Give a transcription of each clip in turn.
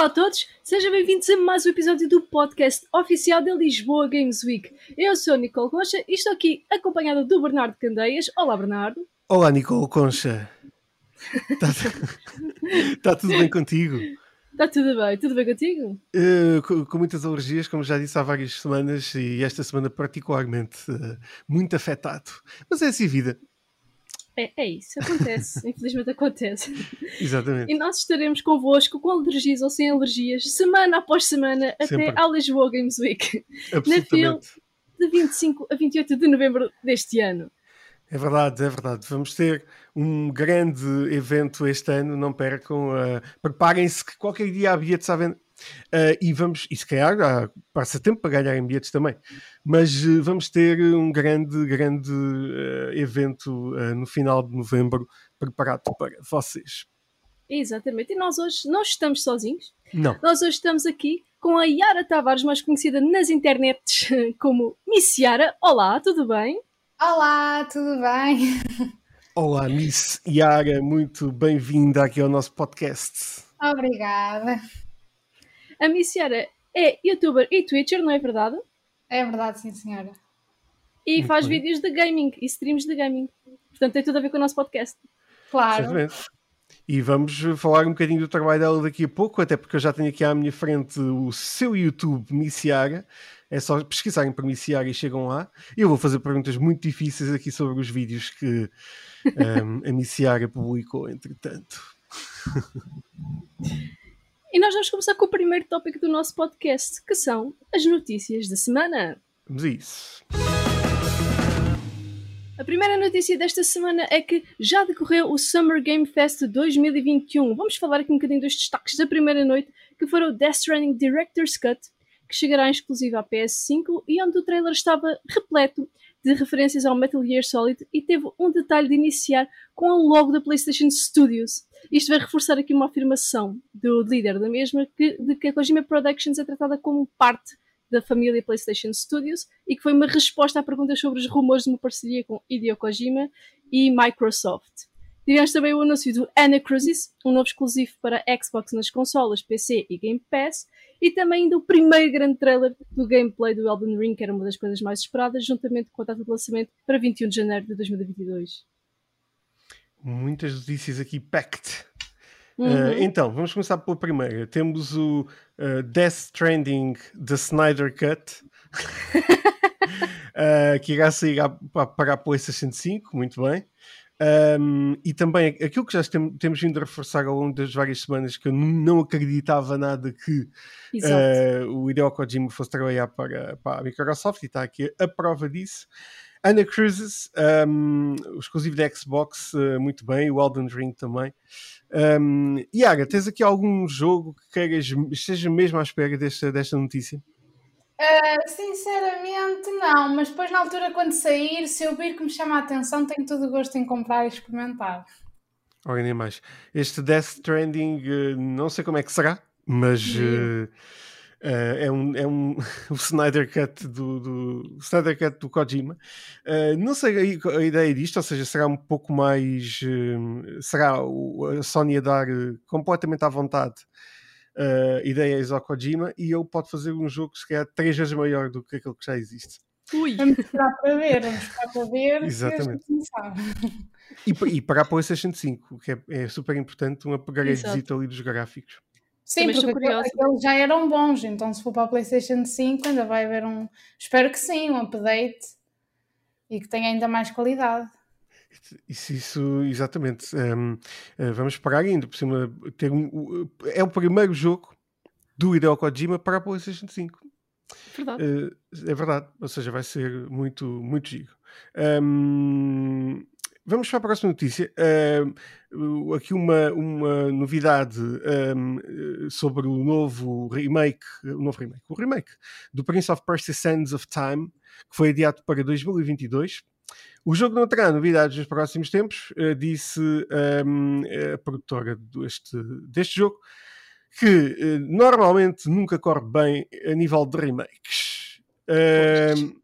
Olá a todos, sejam bem-vindos a mais um episódio do podcast oficial da Lisboa Games Week. Eu sou a Nicole Concha e estou aqui acompanhada do Bernardo Candeias. Olá, Bernardo. Olá, Nicole Concha. Está tá tudo bem contigo? Está tudo bem, tudo bem contigo? Uh, com, com, muitas alergias, como já disse há várias semanas, e esta semana particularmente uh, muito afetado. Mas é assim a vida. É, é isso, acontece, infelizmente acontece. Exatamente. E nós estaremos convosco com alergias ou sem alergias, semana após semana, Sempre. até ao Lisboa Games Week. Na FIL, de 25 a 28 de novembro deste ano. É verdade, é verdade. Vamos ter um grande evento este ano, não percam. Uh, Preparem-se que qualquer dia há bilhetes à venda. Uh, e vamos, e se calhar uh, passa tempo para ganharem bilhetes também, mas uh, vamos ter um grande, grande uh, evento no final de novembro preparado para vocês. Exatamente, e nós hoje não estamos sozinhos. Não. Nós hoje estamos aqui com a Yara Tavares, mais conhecida nas internets como Miss Yara. Olá, tudo bem? Olá, tudo bem? Olá, Miss Yara, muito bem-vinda aqui ao nosso podcast. Obrigada. A Miss Yara é youtuber e twitcher, não é verdade? É verdade, sim, senhora. E Muito faz bem. vídeos de gaming e streams de gaming. Portanto, tem tudo a ver com o nosso podcast. Claro. Exatamente. E vamos falar um bocadinho do trabalho dela daqui a pouco, até porque eu já tenho aqui à minha frente o seu YouTube, Missiara. É só pesquisarem por Missiara e chegam lá. E eu vou fazer perguntas muito difíceis aqui sobre os vídeos que um, a Missiara publicou, entretanto. E nós vamos começar com o primeiro tópico do nosso podcast, que são as notícias da semana. Vamos a isso. A primeira notícia desta semana é que já decorreu o Summer Game Fest 2021. Vamos falar aqui um bocadinho dos destaques da primeira noite, que foram o Death Stranding Director's Cut, que chegará em exclusivo à PS5 e onde o trailer estava repleto de referências ao Metal Gear Solid e teve um detalhe de iniciar com o logo da PlayStation Studios. Isto vai reforçar aqui uma afirmação do líder da mesma que, de que a Kojima Productions é tratada como parte da família PlayStation Studios e que foi uma resposta a perguntas sobre os rumores de uma parceria com Hideo Kojima e Microsoft. Tivemos também o anúncio do Anacrusis, um novo exclusivo para Xbox nas consolas, PC e Game Pass, e também do primeiro grande trailer do gameplay do Elden Ring, que era uma das coisas mais esperadas, juntamente com a data de lançamento para 21 de janeiro de 2022. Muitas notícias aqui packed. Uhum. Uh, então, vamos começar pela primeira. Temos o uh, Death Stranding The Snyder Cut. uh, que irá sair para a PlayStation 5, muito bem. Um, e também aquilo que já tem, temos vindo a reforçar ao longo das várias semanas, que eu não acreditava nada que uh, o Hideo Kojima fosse trabalhar para, para a Microsoft, e está aqui a prova disso. Ana Cruises, um, exclusivo da Xbox, uh, muito bem, o Elden Ring também. Um, Iaga, tens aqui algum jogo que queiras, esteja mesmo à espera desta, desta notícia? Uh, sinceramente, não, mas depois na altura, quando sair, se eu vir que me chama a atenção, tenho todo o gosto em comprar e experimentar. Olha, nem mais. Este Death Stranding, uh, não sei como é que será, mas uh, é um, é um o Snyder Cut do, do Snyder Cut do Kojima. não sei a, a, ideia disto, ou seja, será um pouco mais. será a Sony a dar completamente à vontade uh, ideias ao Kojima e ele pode fazer um jogo se calhar três vezes maior do que aquele que já existe. Ui. Vamos esperar para ver, vamos esperar para ver. Exatamente. E, e para a PlayStation 5, que é, é super importante, um upgrade ali dos gráficos. Sim, Também porque aqueles já eram bons, então se for para a PlayStation 5 ainda vai haver um. Espero que sim, um update e que tenha ainda mais qualidade. Isso, isso exatamente. Um, uh, eh, vamos esperar ainda por cima. Ter um, é o primeiro jogo do Hideo Kojima para a PlayStation 5. Verdade. Uh, é verdade. Ou seja, vai ser muito, muito giro. Um, vamos para a próxima notícia. Uh, aqui uma, uma novidade um, sobre o novo remake, o novo remake, o remake do Prince of Persia Sands of Time, que foi adiado para 2022. O jogo não terá novidades nos próximos tempos, uh, disse um, ehm, a produtora deste, deste jogo, que uh, normalmente nunca corre bem a nível de remakes. Uh,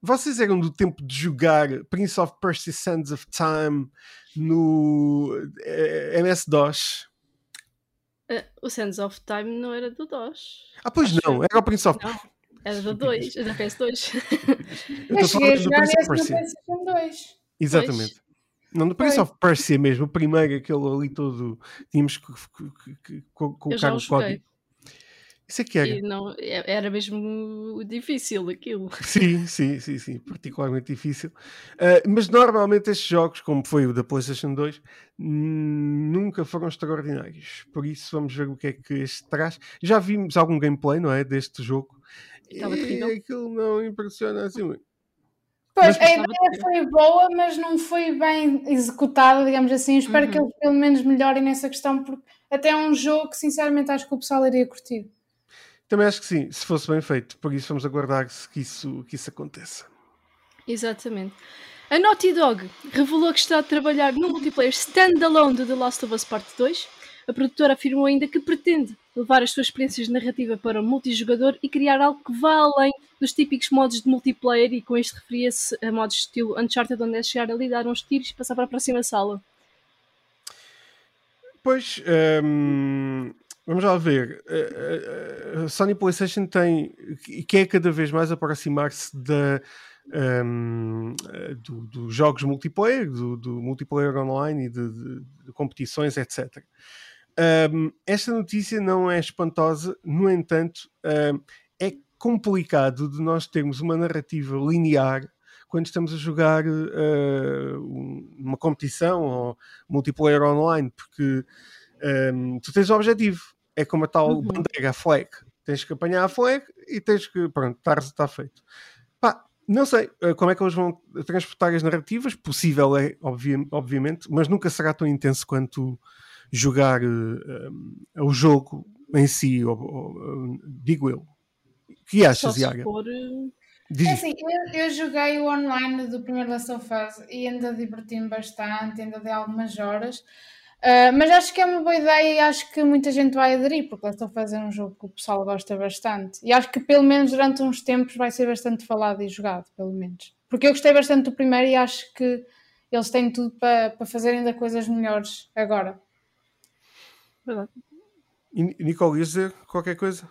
vocês eram do tempo de jogar Prince of Persia Sands of Time no eh, MS-DOS? Uh, o Sands of Time não era do DOS. Ah, pois Acho não, era o Prince of Não, era do 2, da PS2. Eu estou falando do Prince of Persia. Exatamente. Pois. Não, do Prince of Persia mesmo, o primeiro, aquele ali todo. Tínhamos que, que, que, que colocar o código. Isso é que era. não, é, era mesmo difícil aquilo. Sim, sim, sim, sim, particularmente difícil. Uh, mas normalmente estes jogos, como foi o da PlayStation 2, nunca foram extraordinários. Por isso vamos ver o que é que este traz. Já vimos algum gameplay, não é? Deste jogo. Estava terrível. E aquilo não impressiona assim muito. Pois, a ideia foi boa, mas não foi bem executada, digamos assim. Espero uhum. que eles pelo menos melhorem nessa questão, porque até é um jogo que sinceramente acho que o pessoal iria curtir. Também acho que sim, se fosse bem feito. Por isso vamos aguardar que isso, que isso aconteça. Exatamente. A Naughty Dog revelou que está a trabalhar no multiplayer standalone de The Last of Us Part 2. A produtora afirmou ainda que pretende levar as suas experiências de narrativa para o multijogador e criar algo que vá além dos típicos modos de multiplayer e com isto referia-se a modos estilo Uncharted onde é chegar ali, dar uns tiros e passar para a próxima sala. Pois, hum, vamos lá ver. A Sony PlayStation tem, e quer cada vez mais aproximar-se da, um, dos do jogos multiplayer, do, do, multiplayer online e de, de, de competições, etc. Um, esta notícia não é espantosa, no entanto, um, é complicado de nós termos uma narrativa linear quando estamos a jogar uh, uma competição ou multiplayer online, porque um, tu tens o objetivo, é como a tal uhum. bandeira, a flag. Tens que apanhar a flag e tens que, pronto, está, está feito. Pá, não sei uh, como é que eles vão transportar as narrativas, possível é, obviamente, mas nunca será tão intenso quanto jogar uh, o jogo em si, ou, ou, digo eu. O que achas, Iaga? For... É assim, eu, eu, joguei o online do primeiro Last of Us e ainda diverti-me bastante, ainda dei algumas horas. Uh, mas acho que é uma boa ideia e acho que muita gente vai aderir, porque Last of Us é um jogo que o pessoal gosta bastante. E acho que pelo menos durante uns tempos vai ser bastante falado e jogado, pelo menos. Porque eu gostei bastante do primeiro e acho que eles têm tudo para, para fazer ainda coisas melhores agora. Verdade. E Nicole, ias dizer qualquer coisa?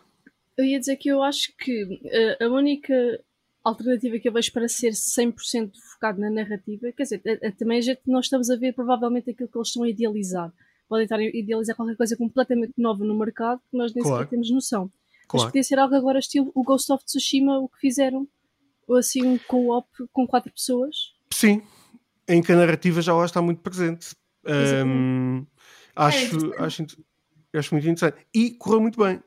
Eu ia dizer que eu acho que uh, a única alternativa que eu vejo para ser 100% focado na narrativa, quer dizer, é, é, também a gente, nós estamos a ver provavelmente aquilo que eles estão a idealizar. Podem estar a idealizar qualquer coisa completamente nova no mercado que nós nem claro. sequer temos noção. Claro. Mas podia ser algo agora estilo o Ghost of Tsushima, o que fizeram, ou assim um co-op com quatro pessoas. Sim, em que a narrativa já lá está muito presente. Um, Acho, é acho, acho muito interessante. E correu muito bem.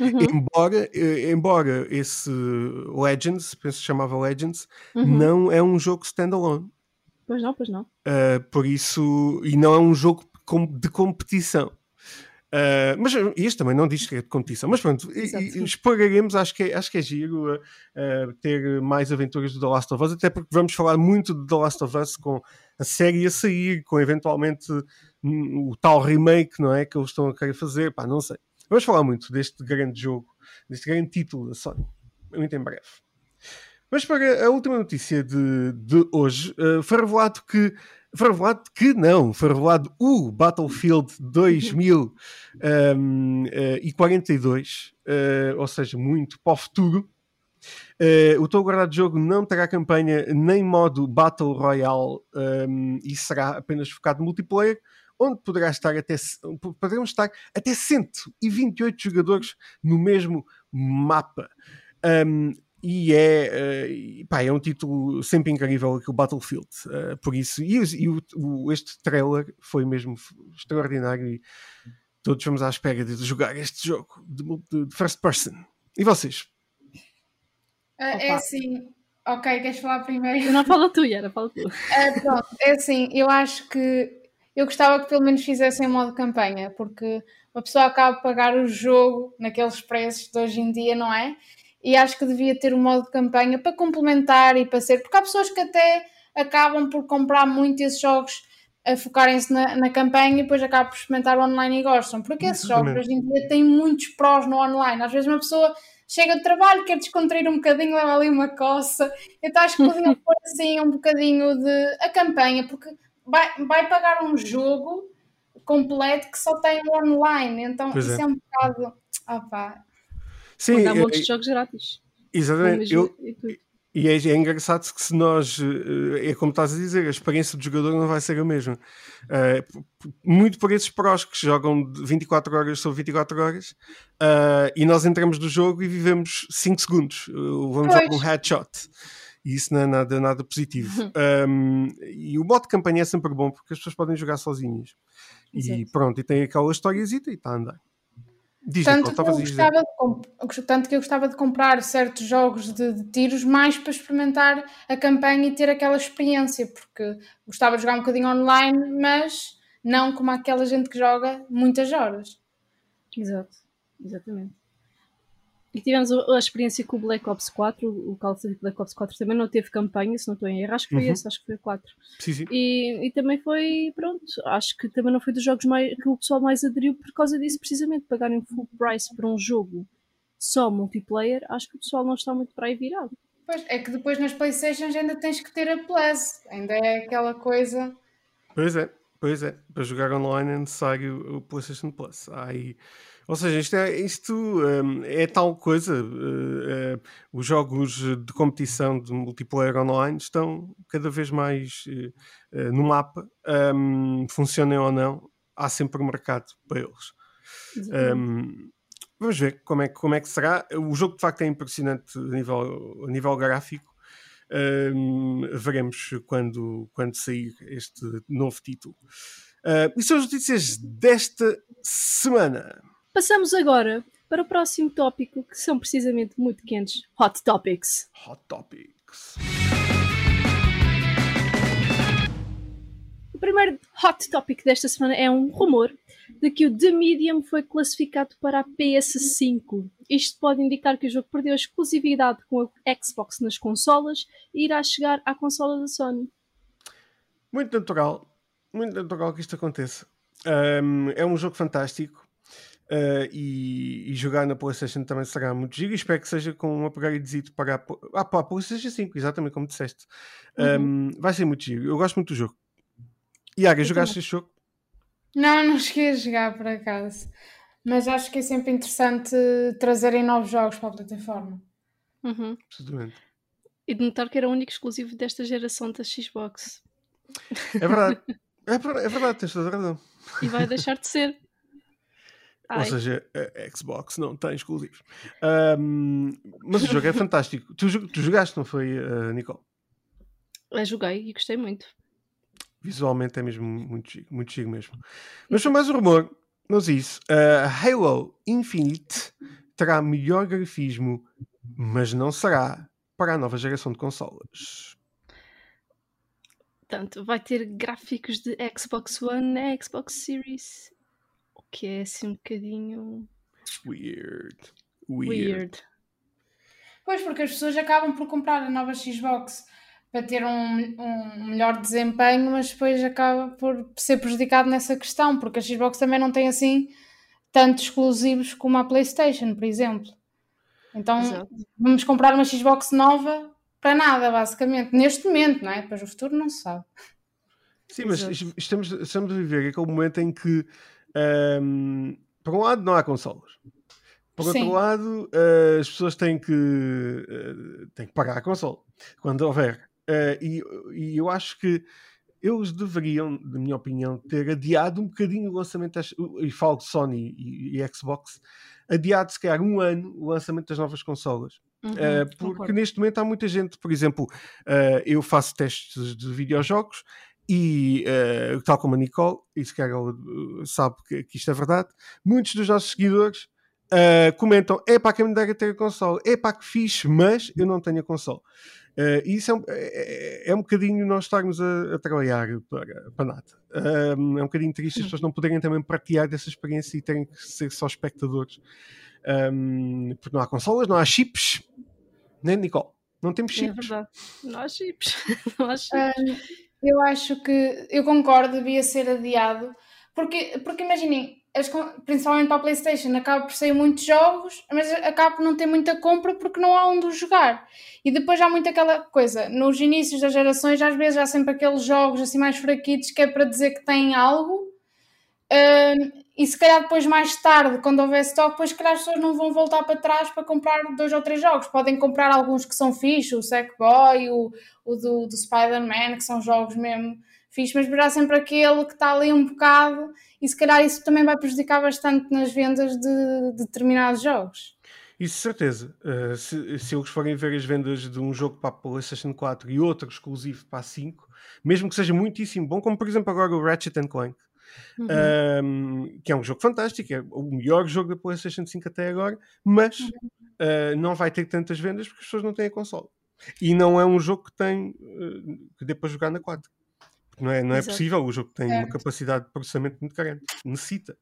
Uhum. Embora, eh, embora esse Legends, penso que se chamava Legends, uhum. não é um jogo standalone. Pois não, pois não. Uh, por isso, e não é um jogo de competição. Uh, mas este também não diz que é de competição, mas pronto, exploraremos, acho que é, acho que é giro uh, ter mais aventuras do The Last of Us, até porque vamos falar muito de The Last of Us com a série a sair, com eventualmente o tal remake, não é? Que eles estão a querer fazer, pá, não sei. Vamos falar muito deste grande jogo, deste grande título da Sony, muito em breve. Mas para a última notícia de, de hoje, uh, foi revelado que foi revelado que não, foi revelado o Battlefield 2042, uh, uh, ou seja, muito para o futuro. Uh, o teu guardado de jogo não terá campanha nem modo Battle Royale um, e será apenas focado multiplayer, onde poderá estar até, poderemos estar até 128 jogadores no mesmo mapa. Um, e é, uh, pá, é um título sempre incrível aqui o Battlefield uh, por isso e, e o, o, este trailer foi mesmo extraordinário e todos vamos à espera de jogar este jogo de, de, de first person e vocês? Uh, é assim ok, queres falar primeiro? não fala tu, Yara, fala tu pronto, é assim, eu acho que eu gostava que pelo menos fizessem modo campanha, porque uma pessoa acaba de pagar o jogo naqueles preços de hoje em dia, não é? E acho que devia ter um modo de campanha para complementar e para ser, porque há pessoas que até acabam por comprar muito esses jogos a focarem-se na, na, campanha e depois acabam por experimentar o online e gostam, porque esses jogos hoje em dia têm muitos prós no online. Às vezes uma pessoa chega de trabalho, quer descontrair um bocadinho, leva ali uma coça. Então acho que podiam pôr assim um bocadinho de a campanha, porque vai, vai pagar um jogo completo que só tem online. Então Pois isso é. é. um bocado. Opá. Sim, Há é- montes de jogos grátis. exatamente. Eu, e. E é, é engraçado que se nós, eh, é como estás a dizer, a experiência do jogador não vai ser a mesma. P- muito por esses prós que jogam de 24 horas sobre 24 horas eh, e nós entramos no jogo e vivemos 5 segundos. Eh, vamos Pois. jogar um headshot. E isso não é nada, nada positivo. Uhum. Um, e o modo de campanha é sempre bom porque as pessoas podem jogar sozinhas. E Exato. pronto, e tem aquela historiazita e está a andar. Diz, Tanto que, gostava de comp- tanto que eu gostava de comprar certos jogos de, de tiros mais para experimentar a campanha e ter aquela experiência, porque gostava de jogar um bocadinho online, mas não como aquela gente que joga muitas horas. Exato, exatamente. E tivemos a, experiência com o Black Ops 4, o Call of Duty Black Ops 4 também não teve campanha, se não estou em erro, acho que foi Uhum. esse, acho que foi o 4. Sim, sim. E, e também foi, pronto, acho que também não foi dos jogos mais, que o pessoal mais aderiu por causa disso, precisamente, pagarem full price por um jogo só multiplayer, acho que o pessoal não está muito para aí virado. Pois, é que depois nas Playstations ainda tens que ter a Plus, ainda é aquela coisa. Pois é, pois é. Para jogar online é necessário o PlayStation Plus. Há aí- Ou seja, isto é, isto, hum, é tal coisa. eh, eh, os jogos de competição de multiplayer online estão cada vez mais eh, no mapa. hum, funcionem ou não, há sempre mercado para eles. Um, vamos ver como é, que- como é que será. O jogo de facto é impressionante a nível, a nível gráfico. Um, veremos quando, quando sair este novo título. Uh, e são as notícias desta semana. Passamos agora para o próximo tópico, que são precisamente muito quentes, Hot Topics. Hot Topics. O primeiro hot topic desta semana é um rumor de que o The Medium foi classificado para a PS5. Isto pode indicar que o jogo perdeu a exclusividade com a Xbox nas consolas e irá chegar à consola da Sony. Muito natural, muito natural que isto aconteça. Um, é um jogo fantástico. Uh, e, e jogar na PlayStation também será muito giro. E espero que seja com um upgradezito para a, ah, para a PlayStation 5, exatamente como disseste. Um, vai ser muito giro. Eu gosto muito do jogo. Iaga, jogaste este jogo? Não, não cheguei a jogar por acaso. Mas acho que é sempre interessante trazerem novos jogos para a plataforma. Uhum. Absolutamente. E de notar que era o único exclusivo desta geração da Xbox. É verdade. é, ver- é verdade, tens toda a razão. E vai deixar de ser. Ou Ai, seja, a Xbox não tem exclusivos. Um, mas o jogo é fantástico. Tu, tu jogaste, não foi, uh, Nicole? eu joguei e gostei muito. Visualmente é mesmo muito chique, muito chique mesmo. Mas foi mais um rumor, não sei isso. Uh, Halo Infinite terá melhor grafismo, mas não será para a nova geração de consolas. Portanto, vai ter gráficos de Xbox One na Xbox Series. Que é assim um bocadinho Weird. Weird. weird. Pois, porque as pessoas acabam por comprar a nova Xbox para ter um, um melhor desempenho, mas depois acaba por ser prejudicado nessa questão, porque a Xbox também não tem assim tantos exclusivos como a PlayStation, por exemplo. Então Exato. vamos comprar uma Xbox nova para nada, basicamente, neste momento, não é? Depois o futuro não se sabe. Sim, mas Exato. estamos, estamos a viver aquele momento em que, ahm, por um lado, não há consolas. Por outro Sim. lado, ah, as pessoas têm que, ah, têm que pagar a consola quando houver. Ah, e, e eu acho que eles deveriam, na minha opinião, ter adiado um bocadinho o lançamento, das, e falo de Sony e, e Xbox, adiado se calhar um ano o lançamento das novas consolas. Uhum, Uh, porque concordo. neste momento há muita gente, por exemplo, uh, eu faço testes de videojogos e, uh, tal como a Nicole, e se calhar ela uh, sabe que, que isto é verdade, muitos dos nossos seguidores uh, comentam: é para quem me dera ter a console, é para que fixe, mas eu não tenho a console. Uh, e isso é um, é, é um bocadinho nós estarmos a, a trabalhar para, para nada. Um, é um bocadinho triste as pessoas não poderem também partilhar dessa experiência e terem que ser só espectadores. Um, porque não há consolas, não há chips, né, Nicole? Não temos É chips. verdade. Não há chips. Não há chips. Eu acho que eu concordo, devia ser adiado, porque, porque imaginem, principalmente para a PlayStation, acaba por sair muitos jogos, mas acaba por não ter muita compra porque não há onde os jogar. E depois há muito aquela coisa, nos inícios das gerações, às vezes há sempre aqueles jogos assim mais fraquitos que é para dizer que têm algo Uh, e se calhar depois mais tarde, quando houver stock, depois se calhar as pessoas não vão voltar para trás para comprar dois ou três jogos. Podem comprar alguns que são fixos, o Sackboy, o, o do, do Spider-Man, que são jogos mesmo fixos, mas verá sempre aquele que está ali um bocado e se calhar isso também vai prejudicar bastante nas vendas de, de determinados jogos. Isso, certeza. Uh, se, se eles forem ver as vendas de um jogo para a PlayStation 4 e outro exclusivo para a 5, mesmo que seja muitíssimo bom, como por exemplo agora o Ratchet Clank, uhum. um, que é um jogo fantástico, é o melhor jogo da PlayStation 5 até agora, mas uh, não vai ter tantas vendas porque as pessoas não têm a console. E não é um jogo que tem uh, que dê para jogar na 4. Não é, não é possível, o jogo tem é. uma capacidade de processamento muito grande. Necessita.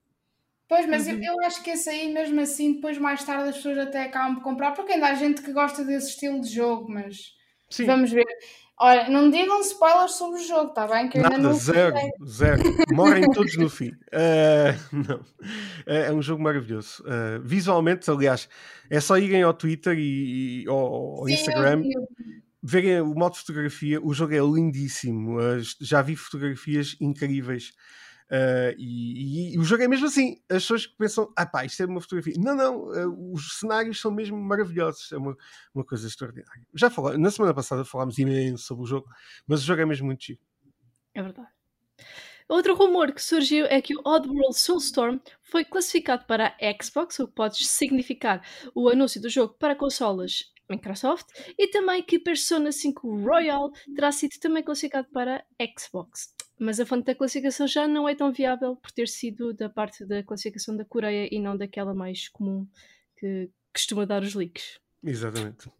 Pois, mas uhum. eu, eu, acho que esse aí, mesmo assim, depois mais tarde as pessoas até acabam por comprar, porque ainda há gente que gosta desse estilo de jogo, mas Sim. vamos ver. Olha, não digam spoilers sobre o jogo, está bem? Que Nada, não zero, zero. Morrem todos no fim. Uh, não. É, é, um jogo maravilhoso. Uh, visualmente, aliás, é só irem ao Twitter e, e ao, ao Sim, Instagram. Eu, verem o modo de fotografia, o jogo é lindíssimo. Uh, já vi fotografias incríveis. Uh, e, e, e, o jogo é mesmo assim. As pessoas que pensam, ah pá, isto é uma fotografia. Não, não, uh, os cenários são mesmo maravilhosos. É uma, uma coisa extraordinária. Já falamos, na semana passada falámos imenso sobre o jogo, mas o jogo é mesmo muito chique. É verdade. Outro rumor que surgiu é que o Oddworld Soulstorm foi classificado para a Xbox, o que pode significar o anúncio do jogo para consolas Microsoft, e também que Persona 5 Royal terá sido também classificado para Xbox. Mas a fonte da classificação já não é tão viável por ter sido da parte da classificação da Coreia e não daquela mais comum que costuma dar os leaks. Exatamente.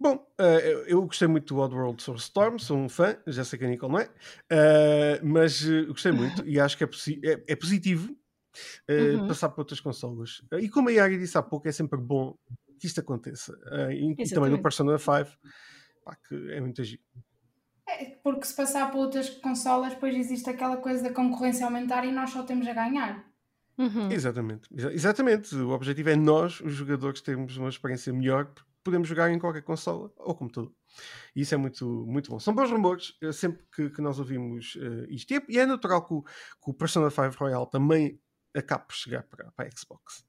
Bom, uh, eu gostei muito do Oddworld Soulstorm, sou um fã, já sei que a Nicole não é, uh, mas uh, gostei muito e acho que é, é, é positivo uhum. passar para outras consolas. e como a Yari disse há pouco, é sempre bom que isto aconteça. E, também no Persona 5, pá, que é muito agir. É, porque se passar para outras consolas, depois existe aquela coisa da concorrência aumentar e nós só temos a ganhar. Uhum. Exatamente, exatamente. O objetivo é nós, os jogadores, termos uma experiência melhor, porque podemos jogar em qualquer consola ou computador. E isso é muito, muito bom. São bons rumores, sempre que, que nós ouvimos uh, isto. E é, natural que o, que o Persona 5 Royal também acabe por chegar para, para a Xbox.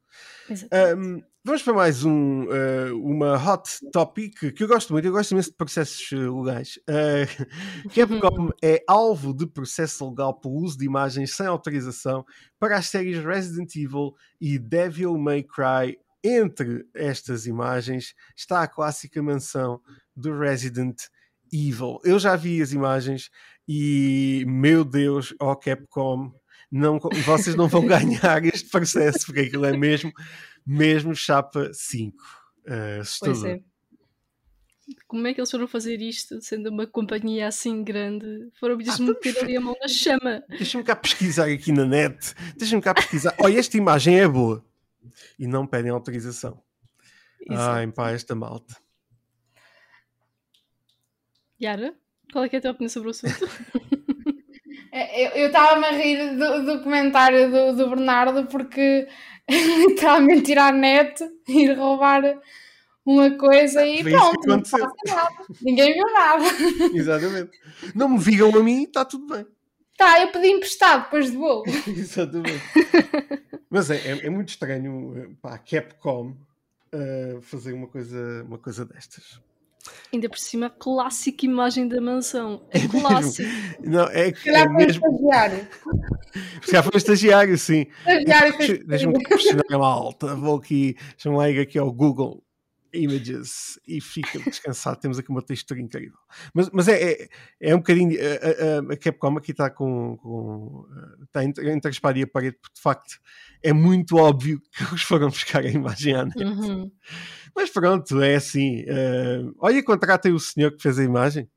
Um, vamos para mais um, uh, uma hot topic que eu gosto muito. Eu gosto imenso de processos uh, legais. Uh, Capcom é alvo de processo legal pelo uso de imagens sem autorização para as séries Resident Evil e Devil May Cry. Entre estas imagens está a clássica mansão do Resident Evil. Eu já vi as imagens e, meu Deus, ó oh Capcom, não, vocês não vão ganhar este processo, porque aquilo é mesmo, mesmo chapa 5. Uh, pois é. Como é que eles foram fazer isto, sendo uma companhia assim grande? Foram mesmo ah, meter ali a mão na chama. Deixa-me cá pesquisar aqui na net. Deixa-me cá pesquisar. Olha, esta imagem é boa. E não pedem autorização. Exato. Ai, pá, esta malta. Yara, qual é, é a tua opinião sobre o assunto? Eu estava-me a rir do, do comentário do, do, Bernardo porque literalmente tirar a net, ir roubar uma coisa e Foi pronto, não passa nada. Ninguém viu nada. Exatamente. Não me vigam a mim, está tudo bem. Tá, eu pedi emprestado depois de bolo. Exatamente. Mas é, é, é, muito estranho para a Capcom uh, fazer uma coisa, uma coisa destas. Ainda por cima, clássica imagem da mansão. É, é clássico. Não, é, é mesmo. Estagiário. Já foi estagiário, sim. Estagiário Deixa-me questionar a malta. Vou aqui, chamar aqui ao Google Images e fica descansado. Temos aqui uma textura incrível. Mas, mas é, é, é um bocadinho. A, a, a Capcom aqui está com. com está entre, entre a espada e a parede, porque de facto é muito óbvio que eles foram buscar a imagem à net. Uhum. Mas pronto, é assim. Uh, olha, contratem o senhor que fez a imagem.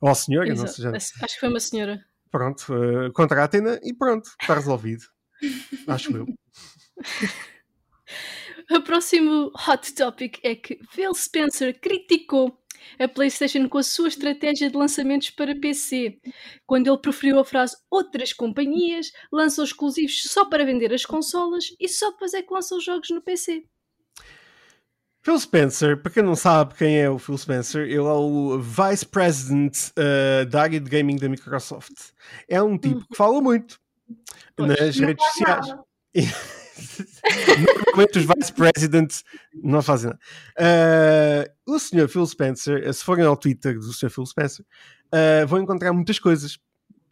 Ou a senhora, Exato. não sei já. Acho que foi uma senhora. Pronto, uh, contratem-na e pronto, está resolvido. Acho eu. O próximo hot topic é que Phil Spencer criticou a PlayStation com a sua estratégia de lançamentos para PC, quando ele preferiu a frase outras companhias lançam exclusivos só para vender as consolas e só depois é que lançam os jogos no PC. Phil Spencer, para quem não sabe quem é o Phil Spencer, ele é o Vice President uh, da área de gaming da Microsoft. É um tipo que fala muito, nas redes sociais. Normalmente os vice presidents não fazem nada. Uh, o senhor Phil Spencer, se forem ao Twitter do senhor Phil Spencer, uh, vão encontrar muitas coisas,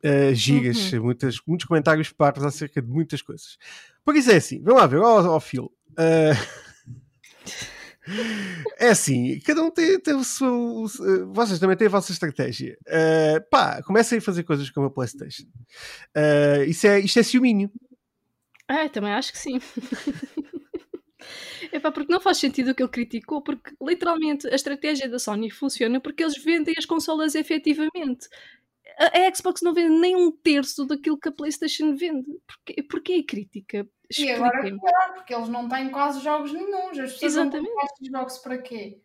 uh, gigas, uhum. muitas, muitos comentários partos acerca de muitas coisas. Por isso é assim, vamos lá ver, ó, ó Phil. É assim, cada um tem, tem o seu. Vocês também têm a vossa estratégia. Uh, pá, comecem a fazer coisas como a PlayStation. Uh, isso, é, isto é ciúminho. É, também acho que sim. Epá, porque não faz sentido o que ele criticou, porque literalmente a estratégia da Sony funciona porque eles vendem as consolas efetivamente. A, a Xbox não vende nem um terço daquilo que a PlayStation vende. Porquê, porquê a crítica? E agora é pior, porque eles não têm quase jogos nenhums. As pessoas Exatamente. não jogos para quê?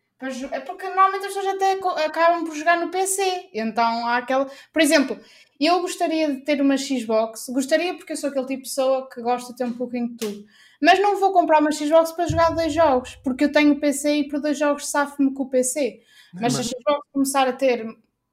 É porque normalmente as pessoas até acabam por jogar no PC. Então há aquela. Por exemplo, eu gostaria de ter uma Xbox, gostaria porque eu sou aquele tipo de pessoa que gosta de ter um pouquinho de tudo. Mas não vou comprar uma Xbox para jogar dois jogos, porque eu tenho o PC e por dois jogos safo-me com o PC. Mas, se a Xbox começar a ter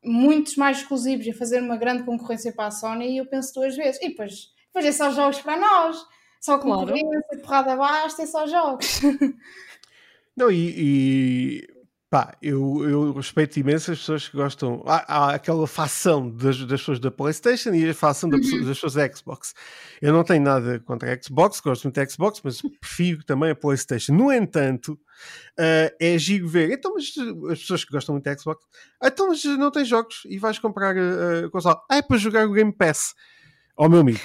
muitos mais exclusivos e a fazer uma grande concorrência para a Sony, eu penso duas vezes. E depois, depois é só jogos para nós. Só concorrência, claro. porrada basta, é só jogos. Não, e, e Pá, eu, eu respeito imenso as pessoas que gostam. Há, há aquela facção das, das, pessoas da PlayStation e a facção das, uhum. das pessoas da Xbox. Eu não tenho nada contra a Xbox, gosto muito da Xbox, mas prefiro também a PlayStation. No entanto, uh, é giro ver. Então, mas as pessoas que gostam muito da Xbox, então, mas não tens jogos e vais comprar a, a console. Ah, é para jogar o Game Pass. Ó oh, meu amigo,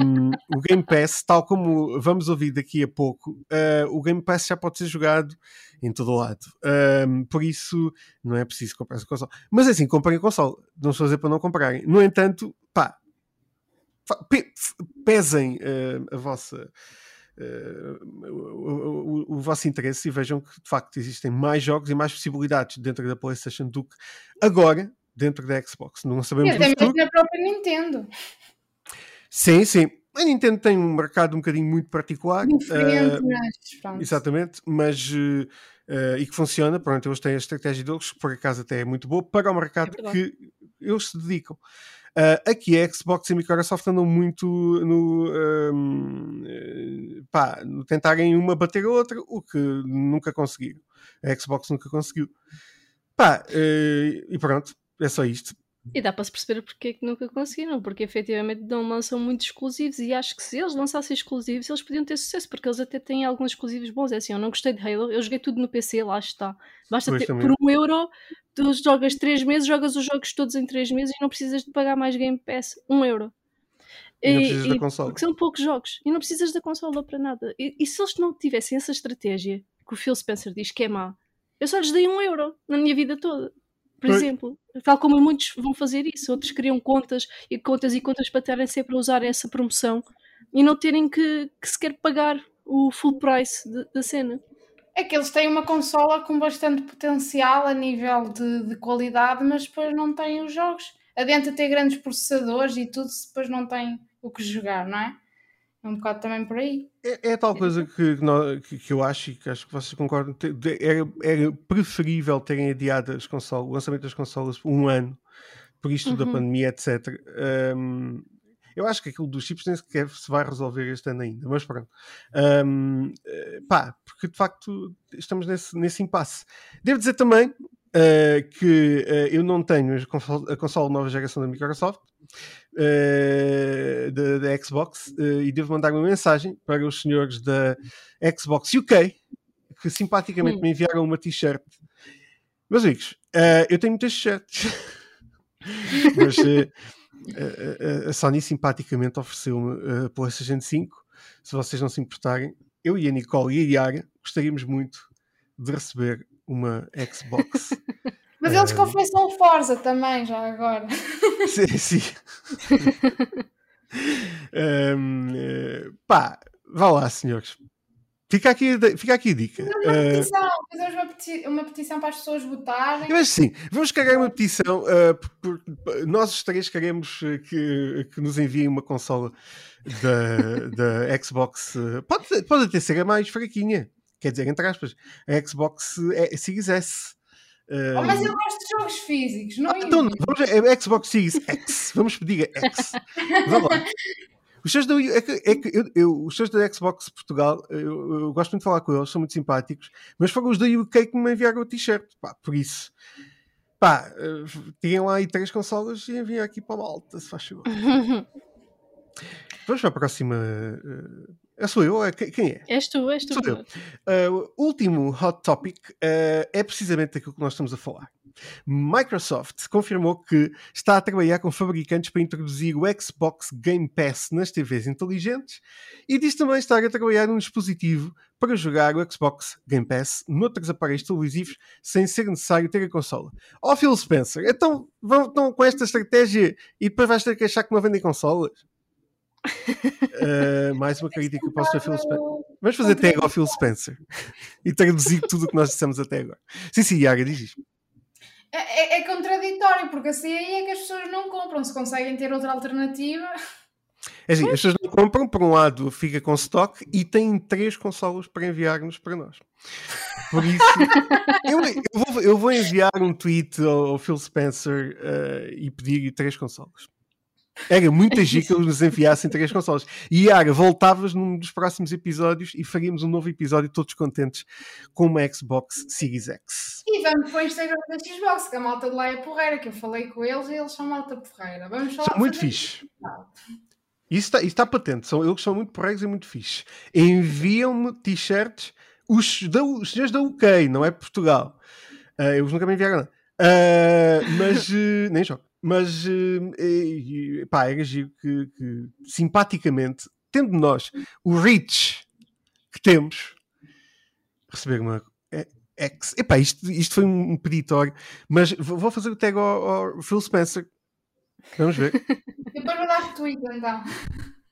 um, o Game Pass, tal como vamos ouvir daqui a pouco, uh, o Game Pass já pode ser jogado em todo o lado. Um, por isso, não é preciso comprar essa console. Mas assim, comprem a console. Não estou a dizer para não comprarem. No entanto, pá, pe pesem uh, a vossa. Uh, o, o, o, vosso interesse e vejam que de facto existem mais jogos e mais possibilidades dentro da PlayStation do que agora dentro da Xbox. Não sabemos e até mesmo na própria Nintendo. Sim, sim. A Nintendo tem um mercado um bocadinho muito particular. Diferente, uh, mas Exatamente, mas uh, uh, e que funciona. Pronto, eles têm a estratégia deles, que por acaso até é muito boa, para o mercado é que eles se dedicam. Uh, aqui a Xbox e a Microsoft andam muito no, uh, pá, no tentarem uma bater a outra, o que nunca conseguiram. A Xbox nunca conseguiu. Pá, uh, e pronto, é só isto. E dá para se perceber porque é que nunca conseguiram, porque efetivamente não lançam muitos exclusivos e acho que se eles lançassem exclusivos eles podiam ter sucesso, porque eles até têm alguns exclusivos bons. É assim, eu não gostei de Halo, eu joguei tudo no PC, lá está. Basta pois ter também. por um euro, tu jogas três meses, jogas os jogos todos em três meses e não precisas de pagar mais Game Pass, um euro. E, não precisas e, da consola. Porque são poucos jogos e não precisas da consola para nada. E, e se eles não tivessem essa estratégia que o Phil Spencer diz que é má, eu só lhes dei um euro na minha vida toda por pois. exemplo. Tal como muitos vão fazer isso, outros criam contas e contas e contas para terem sempre a usar essa promoção e não terem que, que sequer pagar o full price de, da cena. É que eles têm uma consola com bastante potencial a nível de, de qualidade, mas depois não têm os jogos. Adianta ter grandes processadores e tudo se depois não têm o que jogar, não é? É um bocado também por aí. É, é tal coisa que, que, que, eu acho e que acho que vocês concordam. Era, era preferível terem adiado as consolas, o lançamento das consolas um ano, por isto uhum. da pandemia, etc. Um, eu acho que aquilo dos chips nem sequer se vai resolver este ano ainda, mas pronto. Um, eh, pá, porque de facto estamos nesse, nesse impasse. Devo dizer também uh, que uh, eu não tenho a console, a console nova geração da Microsoft, da, da, Xbox uh, e devo mandar uma mensagem para os senhores da Xbox UK que simpaticamente hum. me enviaram uma t-shirt. Meus amigos, uh, eu tenho muitas t-shirts, mas a Sony simpaticamente ofereceu-me a PlayStation 5. Se vocês não se importarem, eu e a Nicole e a Yara gostaríamos muito de receber uma Xbox mas eles um... confessam o Forza também, já agora. Sim, sim. um, uh, pá, vá lá, senhores. Fica aqui, fica aqui a dica. Uma petição, fazemos uma, peti uma, petição para as pessoas votarem. Mas sim, vamos carregar uma petição. Uh, por, por, nós os três queremos que, que nos enviem uma consola da, da Xbox. Pode, pode até ser a mais fraquinha. Quer dizer, entre aspas, a Xbox é, Series S Oh, mas eu gosto de jogos físicos, não ah, então, não, vamos, é Xbox Series X. Vamos pedir a X. Vamos lá. Os shows da, é que, é que eu, eu, os shows da Xbox Portugal, eu, eu, gosto muito de falar com eles, são muito simpáticos, mas foram os da UK que me enviaram o t-shirt, pá, por isso. Pá, uh, tinham lá aí três consolas e enviam aqui para a malta, se faz favor. Vamos para a próxima. Uh, é sou eu? É, quem é? És tu, és tu. Sou eu. Uh, o último hot topic uh, é precisamente aquilo que nós estamos a falar. Microsoft confirmou que está a trabalhar com fabricantes para introduzir o Xbox Game Pass nas TVs inteligentes e diz também estar a trabalhar num dispositivo para jogar o Xbox Game Pass noutros aparelhos televisivos sem ser necessário ter a consola. Ó oh, Phil Spencer, então vão, vão com esta estratégia e depois vais ter que achar que não vendem consolas? Uh, mais uma crítica para o Sr. Phil Spencer. Vamos fazer tag ao Phil Spencer e traduzir tudo o que nós dissemos até agora. Sim, sim, Yaga, diz isto. É, é, é, contraditório, porque assim aí é que as pessoas não compram. Se conseguem ter outra alternativa. É assim, as pessoas não compram, por um lado fica com stock e têm três consolas para enviar-nos para nós. Por isso, eu, eu, vou, eu, vou, enviar um tweet ao, ao Phil Spencer uh, e pedir três consolas. Era que eles nos enviassem três consoles. E Yara, voltavas num dos próximos episódios e faríamos um novo episódio todos contentes com uma Xbox Series X. E vamos para o Instagram da Xbox, que a malta de lá é porreira, que eu falei com eles e eles são malta porreira. Vamos são muito fixe. Isso está, isso patente, são, eles são muito porreiros e muito fixe. Enviam-me t-shirts, os, os senhores da UK, não é Portugal. Uh, eles nunca me enviaram nada. Uh, mas uh, nem jogo mas uh, pá, era giro que, que, simpaticamente, tendo nós o reach que temos, receber uma X. Epá, isto, isto foi um peditório, mas vou fazer o tag ao, ao Phil Spencer. Vamos ver. Depois vou dar retweet então.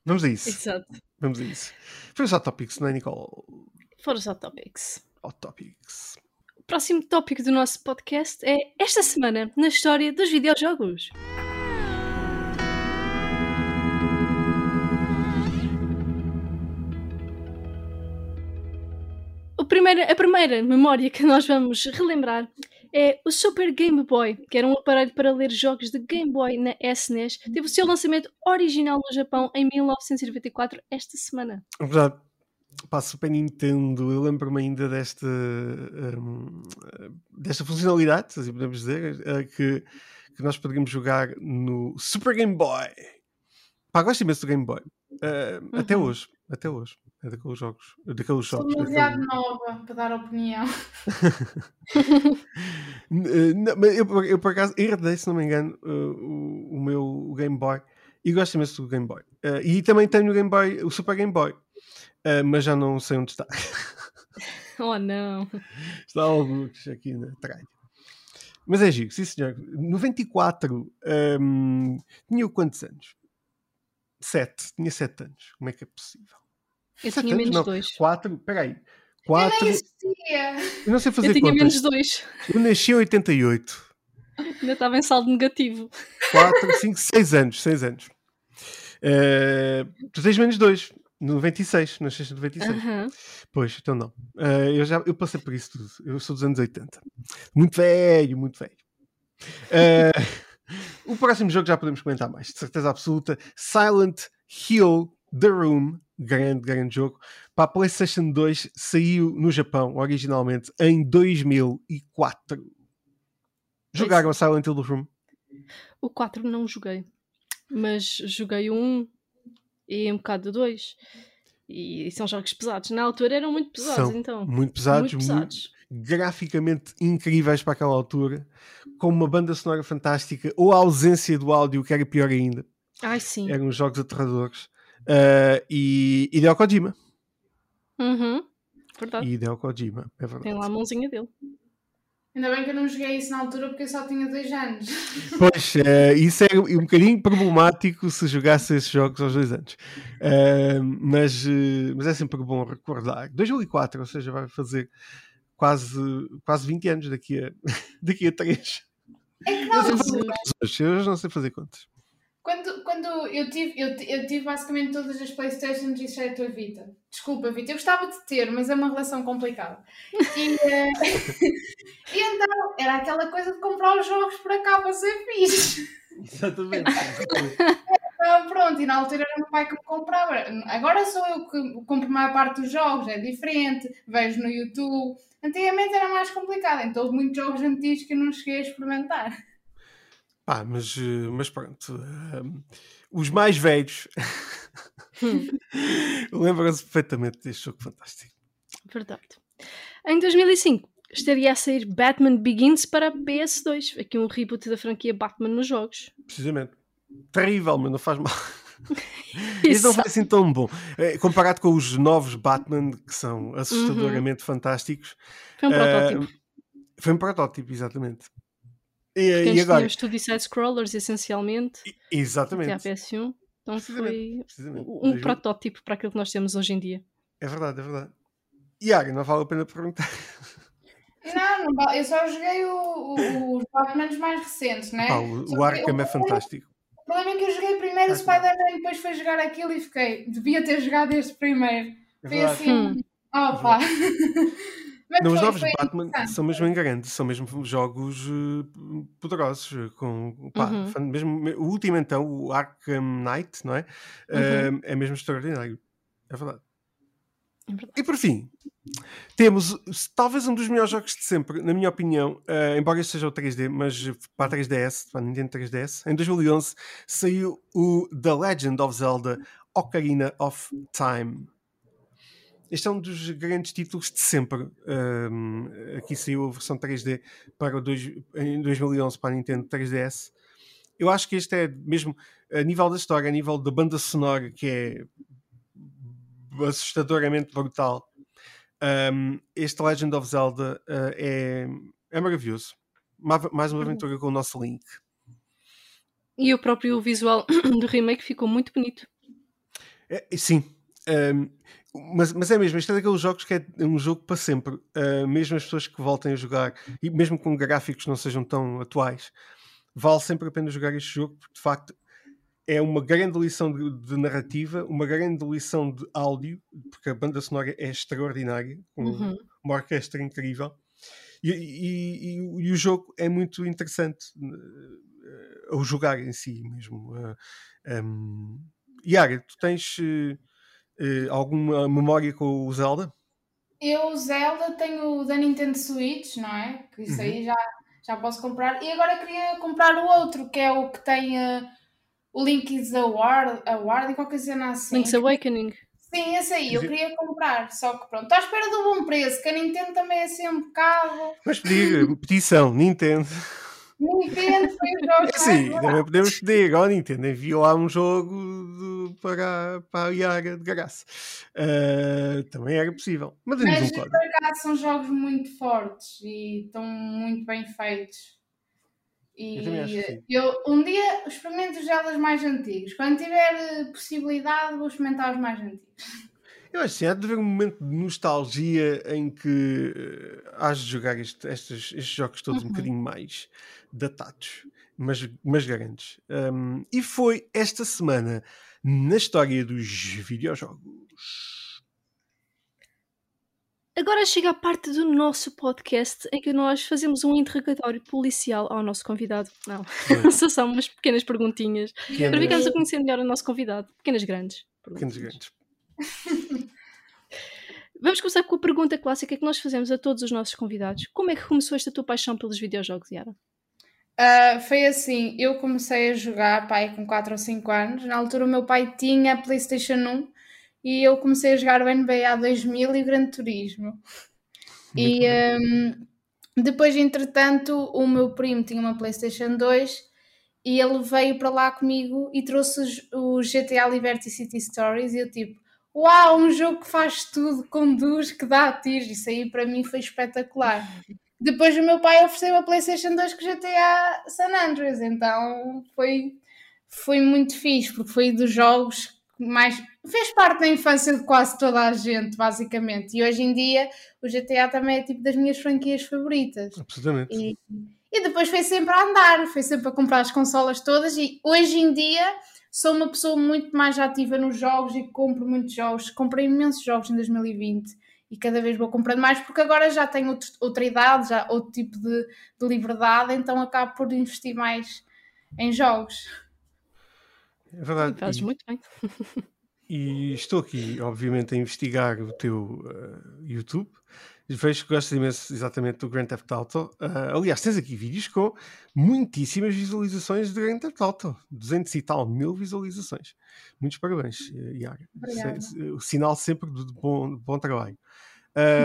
Vamos a isso. Exato. Vamos a isso. Foi os Hot Topics, não é, Nicole? Foram os Hot Topics. Hot Topics. Próximo tópico do nosso podcast é esta semana na história dos videojogos. A primeira memória que nós vamos relembrar é o Super Game Boy, que era um aparelho para ler jogos de Game Boy na SNES. Teve o seu lançamento original no Japão em 1994, esta semana. Verdade. Pá, Super Nintendo, eu lembro-me ainda desta, um, desta funcionalidade, assim podemos dizer, uh, que, que nós poderíamos jogar no Super Game Boy. Pá, gosto imenso do Game Boy. Uh, uhum. Até hoje, até hoje. É daqueles jogos. Daqueles Sou jogos. demasiado daquele... nova para dar opinião. não, eu, eu, por acaso herdei, se não me engano, o, o, meu Game Boy e gosto imenso do Game Boy. Uh, e também tenho o Game Boy, o Super Game Boy uh, mas já não sei onde está. oh não! Está alguns aqui na tralha. Mas é giro, sim senhor. 94 um, tinha quantos anos? 7, tinha 7 anos. Como é que é possível? Eu sete tinha anos? menos 2. 4, peraí. 4. Eu, eu não sei fazer Eu tinha contas. menos 2. Eu nasci em 88. Ainda estava em saldo negativo. 4, 5, 6 anos. 6 anos. Uh, tu tens menos 2. 96, nasceste em 96. Uhum. Pois, então não. Uh, eu já eu passei por isso tudo. Eu sou dos anos 80. Muito velho, muito velho. Uh, o próximo jogo já podemos comentar mais, de certeza absoluta. Silent Hill The Room, grande, grande jogo. Para a PlayStation 2 saiu no Japão originalmente em 2004. Jogaram a Silent Hill The Room? O 4 não joguei, mas joguei 1 e um bocado do 2. E, são jogos pesados. Na altura eram muito pesados, são então. Muito pesados, muito pesados. Muito graficamente incríveis para aquela altura, com uma banda sonora fantástica, ou a ausência do áudio, que era pior ainda. Ai, sim. Eram jogos aterradores. Uh, e Hideo Kojima. Uhum. Verdade. E Hideo Kojima, é verdade. Tem lá a mãozinha dele. Ainda bem que eu não joguei isso na altura porque eu só tinha dois anos. Pois, uh, isso é um bocadinho problemático se jogasse esses jogos aos dois anos. Uh, mas, uh, mas é sempre bom recordar. 2004, ou seja, vai fazer quase, quase 20 anos daqui a, daqui a 3. É que não, eu não sei fazer contas. Quando, quando eu, tive, eu, eu tive basicamente todas as Playstations exceto a Vita. Desculpa, Vita, eu gostava de ter, mas é uma relação complicada. E, uh, e Então, era aquela coisa de comprar os jogos para cá para ser fixe. Exatamente. Ah, pronto, e na altura era o meu pai que me comprava. Agora sou eu que compro a maior parte dos jogos, é diferente, vejo no YouTube. Antigamente era mais complicado, então houve muitos jogos antigos que eu não cheguei a experimentar. Pá, mas, eh, mas pronto. ehm, os mais velhos lembram-se perfeitamente deste jogo fantástico. Verdade. Em 2005 estaria a sair Batman Begins para a PS2. Aqui um reboot da franquia Batman nos jogos. Precisamente. Terrível, mas não faz mal. Isso não foi assim tão bom. Eh, Comparado com os novos Batman, que são assustadoramente fantásticos. Foi um eh, protótipo. Foi um protótipo, exatamente. E, Porque e agora? tínhamos tudo e side-scrollers, essencialmente, I- até à Exatamente. PS1. Então Precisamente, foi precisamente. um 2000. protótipo para aquilo que nós temos hoje em dia. É verdade, é verdade. Iago, não vale a pena perguntar. Não, não vale. eu só joguei o- o- os Batmans mais recentes, né? Pá, o, o Arkham é fantástico. O problema é que eu joguei primeiro o Arkham. Spider-Man e depois fui jogar aquilo e fiquei. Devia ter jogado este primeiro. É Foi assim. Hum. Opa! Não, os novos foi Batman são mesmo grandes, são mesmo jogos eh, poderosos. eh, Com, pá, Uhum. mesmo, o último, então, o Arkham Knight, não é? Eh, é mesmo extraordinário. É verdade. É verdade. E por fim, temos talvez um dos melhores jogos de sempre, na minha opinião, eh, embora este seja o 3D, mas para a 3DS, para a Nintendo 3DS, em 2011 saiu o The Legend of Zelda Ocarina of Time. Este é um dos grandes títulos de sempre. Um, aqui saiu a versão 3D para o dois, em 2011 para a Nintendo 3DS. Eu acho que este é mesmo a nível da história, a nível da banda sonora, que é assustadoramente brutal. Um, este Legend of Zelda uh, é, é maravilhoso. Ma- Mais uma aventura com o nosso Link. E o próprio visual do remake ficou muito bonito. É, sim. Um, mas, mas é mesmo, este é daqueles jogos que é um jogo para sempre. Uh, mesmo as pessoas que voltem a jogar, e mesmo com gráficos não sejam tão atuais, vale sempre a pena jogar este jogo, porque de facto é uma grande lição de, de narrativa, uma grande lição de áudio, porque a banda sonora é extraordinária, com Uhum. uma orquestra incrível. E, e- e- e o jogo é muito interessante uh, ao jogar em si mesmo. Uh, um, Yara, tu tens uh, uh, alguma memória com o Zelda? Eu, o Zelda, tenho o da Nintendo Switch, não é? Que isso aí já, já posso comprar. E agora queria comprar o outro, que é o que tem eh, o Link's Award, Award e qualquer cena assim. Link's Awakening. Sim, esse aí, eu queria comprar. Só que pronto, estou à espera do bom preço, que a Nintendo também é assim um bocado. Mas pedir petição, Nintendo. Nintendo foi o jogo É sim, também podemos pedir. Ó, Nintendo, enviou lá um jogo de- para, para a Yara de graça. Uh, também era possível. Mas Mas um por acaso são jogos muito fortes e estão muito bem feitos. E Eu eu um dia experimento os Zeldas mais antigos. Quando tiver possibilidade, vou experimentar os mais antigos. Eu acho que sim, há de haver um momento de nostalgia em que uh, has de jogar este- estes, estes jogos todos um Uhum. bocadinho mais datados, mas, mas grandes. Um, e foi esta semana na história dos videojogos. Agora chega a parte do nosso podcast em que nós fazemos um interrogatório policial ao nosso convidado. Não, só são umas pequenas perguntinhas para Pequenas, ficarmos a conhecer melhor o nosso convidado. Pequenas grandes. perguntinhas. grandes. Vamos começar com a pergunta clássica que nós fazemos a todos os nossos convidados. Como é que começou esta tua paixão pelos videojogos, Yara? Ah, foi assim, eu comecei a jogar pai com 4 ou 5 anos. Na altura o meu pai tinha a Playstation 1 e eu comecei a jogar o NBA 2000 e o Gran Turismo. E hum, depois, entretanto, o meu primo tinha uma PlayStation 2 e ele veio para lá comigo e trouxe o GTA Liberty City Stories. E eu, tipo, uau, um jogo que faz tudo, conduz, que dá tiros. Isso aí para mim foi espetacular. Depois o meu pai ofereceu a PlayStation 2 com GTA San Andreas, então foi, foi muito fixe, porque foi dos jogos que mais. fez parte da infância de quase toda a gente, basicamente. E hoje em dia o GTA também é tipo das minhas franquias favoritas. Absolutamente. E, e depois foi sempre a andar, foi sempre a comprar as consolas todas. E hoje em dia sou uma pessoa muito mais ativa nos jogos e compro muitos jogos. Comprei imensos jogos em 2020 e cada vez vou comprando mais porque agora já tenho outro, outra idade, já outro tipo de, de liberdade, então acabo por investir mais em jogos. É verdade. Fazes E, muito bem. e estou aqui, obviamente, a investigar o teu uh, YouTube. Vejo que gostas imenso exatamente do Grand Theft Auto. Uh, aliás, tens aqui vídeos com muitíssimas visualizações de Grand Theft Auto. 200 e tal mil visualizações. Muitos parabéns, uh, Iaga. O sinal sempre de bom, bom trabalho.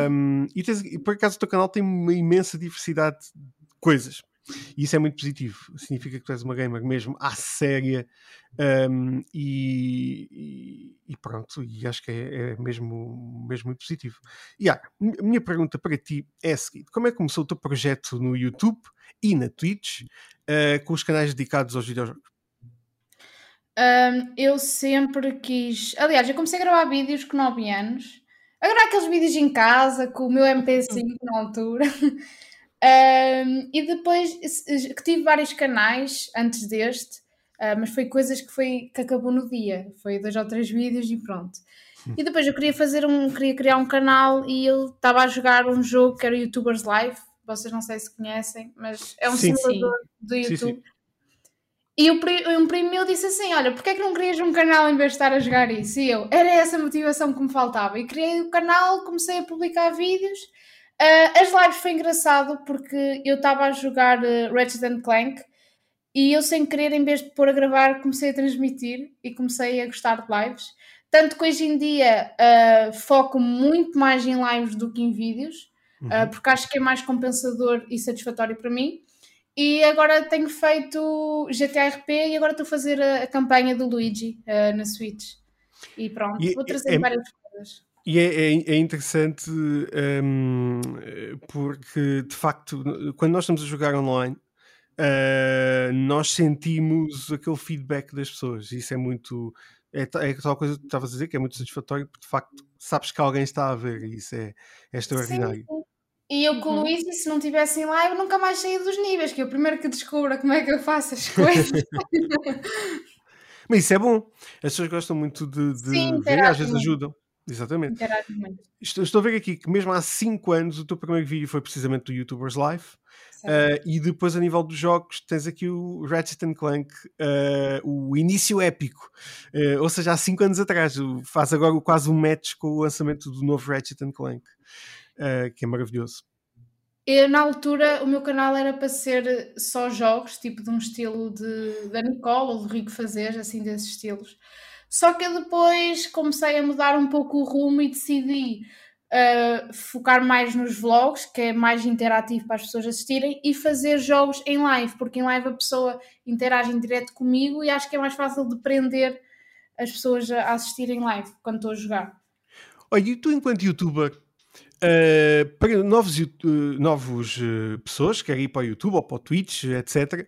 Um, e, tens- e por acaso o teu canal tem uma imensa diversidade de coisas. E isso é muito positivo. Significa que tu és uma gamer mesmo à séria. um, e, e- pronto, e acho que é, é mesmo, mesmo muito positivo. E a minha pergunta para ti é a seguinte: como é que começou o teu projeto no YouTube e na Twitch uh, com os canais dedicados aos videojogos? Um, eu sempre quis. Aliás, eu comecei a gravar vídeos com 9 anos. A gravar aqueles vídeos em casa com o meu MP5 na altura. Um, e depois eh, que tive vários canais antes deste, ah, mas foi coisas que, foi, que acabou no dia. Foi dois ou três vídeos e pronto. E depois eu queria fazer um, queria criar um canal e eu estava a jogar um jogo que era YouTubers Live. Vocês não sei se conhecem, mas é um Sim. simulador do Sim, YouTube. sim. E o pri- um primo meu disse assim: Olha, porque é que não crias um canal em vez de estar a jogar isso? E eu, era essa a motivação que me faltava. E criei o canal, comecei a publicar vídeos. Ah, as lives foi engraçado porque eu estava a jogar uh, Ratchet and Clank e eu, sem querer, em vez de pôr a gravar, comecei a transmitir e comecei a gostar de lives. Tanto que hoje em dia ah, foco muito mais em lives do que em vídeos, Uhum. porque acho que é mais compensador e satisfatório para mim. E agora tenho feito GTA RP e agora estou a fazer a, a campanha do Luigi na Switch. E pronto, E vou trazer é- várias coisas. E é, é- é interessante hum, porque, de facto, quando nós estamos a jogar online, uh, nós sentimos aquele feedback das pessoas. Isso é muito. É, é tal coisa que tu estavas a dizer, que é muito satisfatório, porque de facto sabes que alguém está a ver e isso é, é extraordinário. Sim. E eu com o Uhum. Luigi, se não tivesse em live, nunca mais saía dos níveis, que é o primeiro que descubra como é que eu faço as coisas. Mas isso é bom. As pessoas gostam muito de, de Sim, ver e às vezes ajudam. Exatamente. Estou, estou a ver aqui que mesmo há 5 anos o teu primeiro vídeo foi precisamente do YouTubers Live. Certo. Uh, e depois, a nível dos jogos, tens aqui o Ratchet Clank, uh, o início épico. Uh, ou seja, há 5 anos atrás. Faz agora quase um match com o lançamento do novo Ratchet Clank, que é maravilhoso. Eu, na altura, o meu canal era para ser só jogos, tipo de um estilo de, da Nicole ou do Rico Fazer, assim desses estilos. Só que eu depois comecei a mudar um pouco o rumo e decidi uh, focar mais nos vlogs, que é mais interativo para as pessoas assistirem, e fazer jogos em live, porque em live a pessoa interage em direto comigo e acho que é mais fácil de prender as pessoas a assistirem live quando estou a jogar. Olha, e tu, enquanto youtuber, uh, para novos, uh, novos uh, pessoas que querem ir para o YouTube ou para o Twitch, etc.,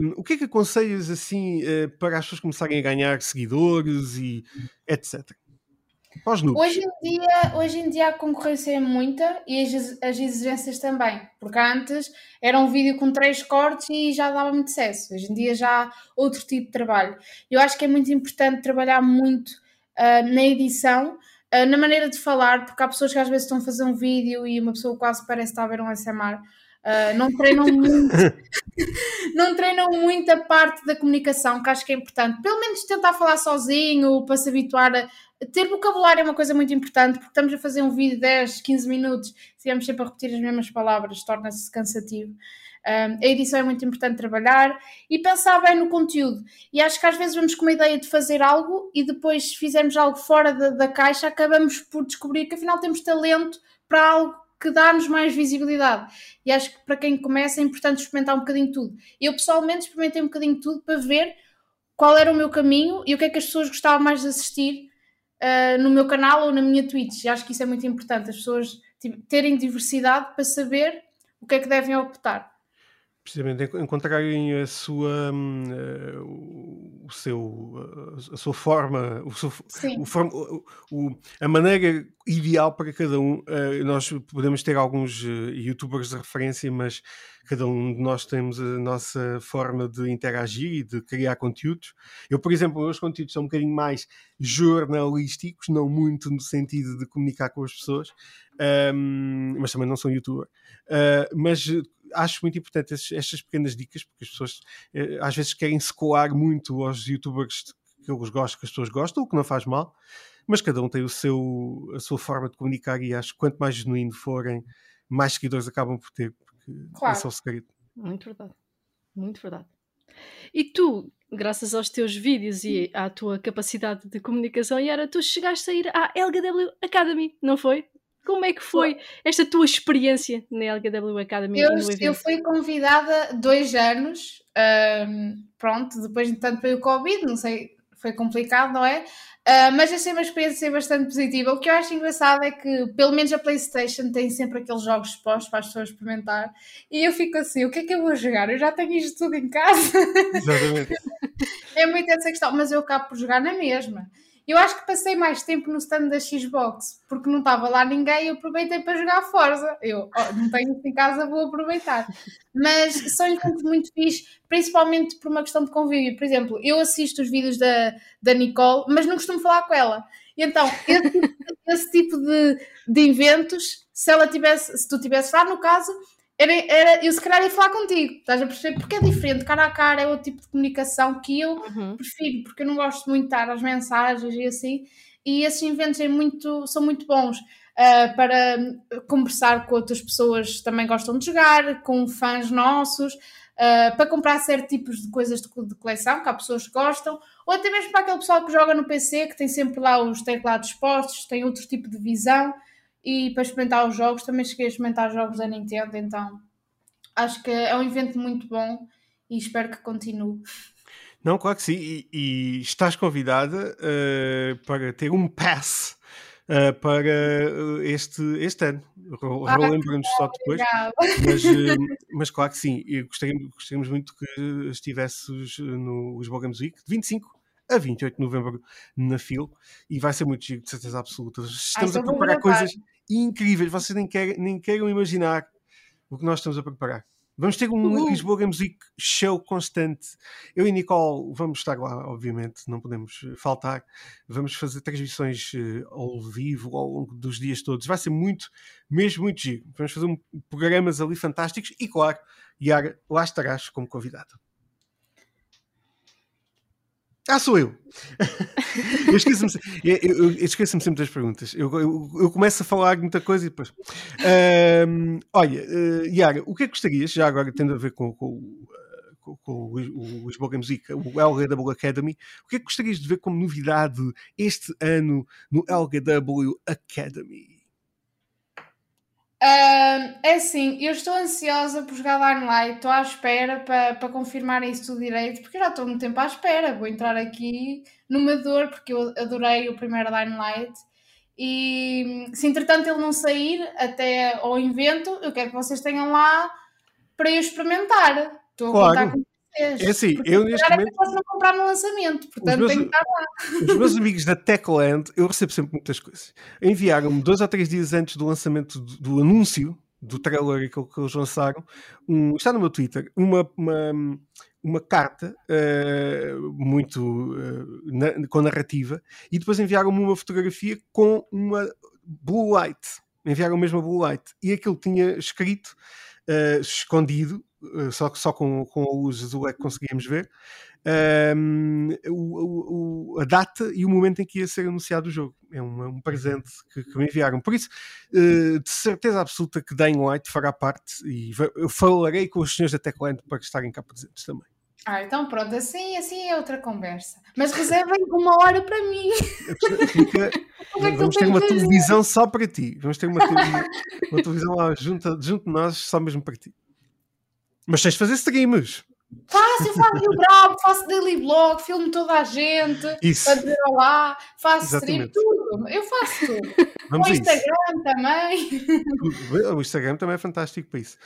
um, o que é que aconselhas assim para as pessoas começarem a ganhar seguidores e etc? Hoje em, dia, hoje em dia a concorrência é muita e as, as exigências também, porque antes era um vídeo com três cortes e já dava muito sucesso. Hoje em dia já há outro tipo de trabalho. Eu acho que é muito importante trabalhar muito na edição, ah, na maneira de falar, porque há pessoas que às vezes estão a fazer um vídeo e uma pessoa quase parece estar a ver um SMR. Ah, não treinam muito não treinam muito a parte da comunicação, que acho que é importante. Pelo menos tentar falar sozinho, para se habituar a. Ter vocabulário é uma coisa muito importante, porque estamos a fazer um vídeo de 10, 15 minutos, se vamos sempre a repetir as mesmas palavras, torna-se cansativo. Um, a edição é muito importante trabalhar e pensar bem no conteúdo. E acho que às vezes vamos com uma ideia de fazer algo e depois, se fizermos algo fora da, da caixa, acabamos por descobrir que afinal temos talento para algo que dá-nos mais visibilidade. E acho que para quem começa é importante experimentar um bocadinho tudo. Eu pessoalmente experimentei um bocadinho tudo para ver qual era o meu caminho e o que é que as pessoas gostavam mais de assistir uh, no meu canal ou na minha Twitch. E acho que isso é muito importante, as pessoas terem diversidade para saber o que é que devem optar. Precisamente encontrarem a sua uh, o seu a sua forma o seu, o form, o, a maneira ideal para cada um. Uh, nós podemos ter alguns uh, youtubers de referência mas cada um de nós temos a nossa forma de interagir e de criar conteúdos. Eu por exemplo meus conteúdos são um bocadinho mais jornalísticos não muito no sentido de comunicar com as pessoas um, mas também não sou youtuber. Mas acho muito importante estas pequenas dicas, porque as pessoas eh, às vezes querem se coar muito aos youtubers que eles gostam, que as pessoas gostam, o que não faz mal, mas cada um tem o seu, a sua forma de comunicar e acho que quanto mais genuíno forem, mais seguidores acabam por ter, porque claro. esse é o segredo. Muito verdade, muito verdade. E tu, graças aos teus vídeos e à tua capacidade de comunicação, Yara, tu chegaste a ir à LGW Academy, não foi? Como é que foi esta tua experiência na LGW Academy? Eu, eu fui convidada dois anos, um, pronto, depois de tanto veio o Covid, não sei, foi complicado, não é? Uh, mas achei uma experiência bastante positiva. O que eu acho engraçado é que, pelo menos a PlayStation tem sempre aqueles jogos expostos para as pessoas experimentar, e eu fico assim: o que é que eu vou jogar? Eu já tenho isto tudo em casa. Exatamente. é muito essa questão, mas eu acabo por jogar na mesma. Eu acho que passei mais tempo no stand da Xbox porque não estava lá ninguém e aproveitei para jogar Forza. Eu oh, não tenho isso em casa, vou aproveitar. Mas são encontros muito fixos, principalmente por uma questão de convívio. Por exemplo, eu assisto os vídeos da, da Nicole, mas não costumo falar com ela. E então, esse, esse tipo de, de eventos, se ela tivesse, se tu tivesse lá no caso, era, era, eu se calhar ia falar contigo, estás a perceber? Porque é diferente, cara a cara, é outro tipo de comunicação que eu uhum. prefiro, porque eu não gosto muito de estar às mensagens e assim, e esses eventos é muito, são muito bons uh, para conversar com outras pessoas que também gostam de jogar, com fãs nossos, uh, para comprar certos tipos de coisas de, de, coleção, que há pessoas que gostam, ou até mesmo para aquele pessoal que joga no PC, que tem sempre lá os teclados expostos, tem outro tipo de visão e para experimentar os jogos, também cheguei a experimentar jogos da Nintendo, então acho que é um evento muito bom e espero que continue. Não, claro que sim, e, e estás convidada uh, para ter um pass uh, para uh, este, este ano. Ah, Relembra-nos só depois. Mas, mas claro que sim, gostaríamos, gostaríamos muito que estivesses no Lisboa Games Week, de 25 a 28 de novembro na FIL e vai ser muito giro, de certeza absoluta. Estamos Ai, a preparar coisas incríveis, vocês nem, querem, nem queiram imaginar o que nós estamos a preparar. Vamos ter um uhum. Lisboa Games Week show constante. Eu e Nicole vamos estar lá, obviamente, não podemos eh, faltar. Vamos fazer transmissões uh, ao vivo ao longo dos dias todos. Vai ser muito, mesmo muito giro. Vamos fazer um, programas ali fantásticos e, claro, Yara, lá estarás como convidado. Ah, sou eu. eu esqueço-me esqueço sempre das perguntas. Eu, eu, eu, começo a falar muita coisa e depois. Um, olha, uh, Yara, o que é que gostarias, já agora tendo a ver com, com, com, com o, o Lisboa Week, o LGW Academy, o que é que gostarias de ver como novidade este ano no LGW Academy? Uh, é assim, eu estou ansiosa por jogar Limelight, estou à espera para, para confirmar isso tudo direito, porque eu já estou muito tempo à espera. Vou entrar aqui numa dor, porque eu adorei o primeiro Limelight. E se entretanto ele não sair até ao evento, eu quero que vocês tenham lá para eu experimentar. Estou claro. a contar com é assim, eu neste momento. posso não comprar no lançamento, portanto meus, tenho que estar lá. Os meus amigos da Techland, eu recebo sempre muitas coisas. Enviaram-me dois ou três dias antes do lançamento do, do anúncio do trailer que, que eles lançaram, um, está no meu Twitter, uma, uma, uma carta uh, muito uh, na, com narrativa e depois enviaram-me uma fotografia com uma blue light. Enviaram mesmo a blue light e aquilo tinha escrito uh, escondido só, só com, com a luz azul é que conseguíamos ver, um, o, o, a data e o momento em que ia ser anunciado o jogo. É um, um presente que, que, me enviaram. Por isso, uh, de certeza absoluta que Dying Light fará parte e eu falarei com os senhores da Techland para estarem cá presentes também. Ah, então pronto, assim, assim é outra conversa. Mas reservem uma hora para mim. Fica, é vamos ter uma televisão só para ti. Vamos ter uma, uma televisão lá junto, junto de nós, só mesmo para ti. Mas tens de fazer streams. Faço, eu faço o bravo, faço daily blog, filmo toda a gente, Isso. para dizer olá, faço Exatamente. stream, tudo. Eu faço tudo. Vamos o Instagram também. O Instagram também é fantástico para isso.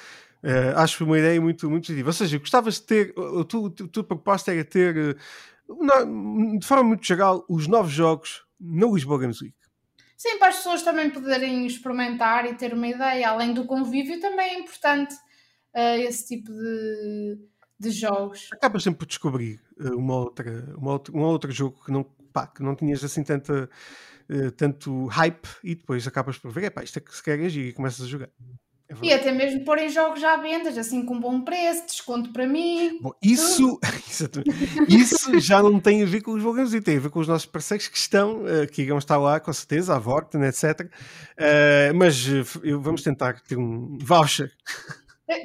Uh, acho uma ideia muito, muito positiva. Ou seja, gostavas de ter, a tua, tua proposta era ter, uh, de forma muito geral, os novos jogos na Lisboa Games Week. Sim, para as pessoas também poderem experimentar e ter uma ideia. Além do convívio, também é importante uh, esse tipo de, de jogos. Acabas sempre por descobrir uma outra, uma outra, um outro jogo que não, pá, que não tinhas assim tanta, tanto hype e depois acabas por ver, é pá, isto é que se quer agir e começas a jogar. É e até mesmo porem jogos já à vendas, assim com bom preço, desconto para mim. Bom, isso, isso já não tem a ver com os e tem a ver com os nossos parceiros que estão, uh, que irão estar lá, com certeza, a Vorten, etc. Uh, mas uh, vamos tentar ter um voucher.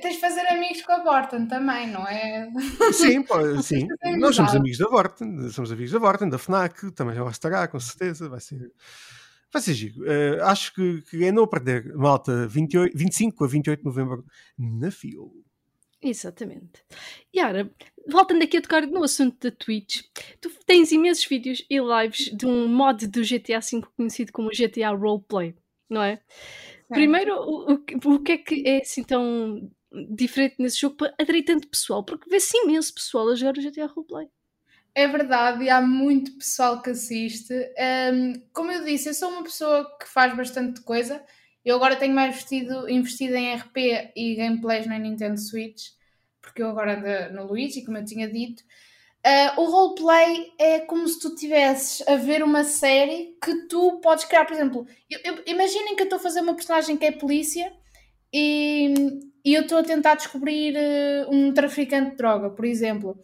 Tens de fazer amigos com a Vorten também, não é? Sim, pô, sim. Nós somos amigos da Vorten, somos amigos da Vorten, da FNAC, também lá estará, com certeza, vai ser Vai ser giro. Uh, acho que, que é não perder, malta, 28, 25 a 28 de novembro na FIO. Exatamente. Yara, voltando aqui a tocar no assunto da Twitch, tu tens imensos vídeos e lives de um mod do GTA V conhecido como GTA Roleplay, não é? é. Primeiro, o, o, o que é que é assim tão diferente nesse jogo para atrair tanto pessoal? Porque vê-se imenso pessoal a jogar o GTA Roleplay. É verdade, e há muito pessoal que assiste. Um, como eu disse, eu sou uma pessoa que faz bastante coisa. Eu agora tenho mais vestido, investido em RP e gameplays na Nintendo Switch, porque eu agora ando no Luigi, como eu tinha dito. Uh, o roleplay é como se tu estivesses a ver uma série que tu podes criar. Por exemplo, eu, eu, imaginem que eu estou a fazer uma personagem que é polícia e, e eu estou a tentar descobrir uh, um traficante de droga, por exemplo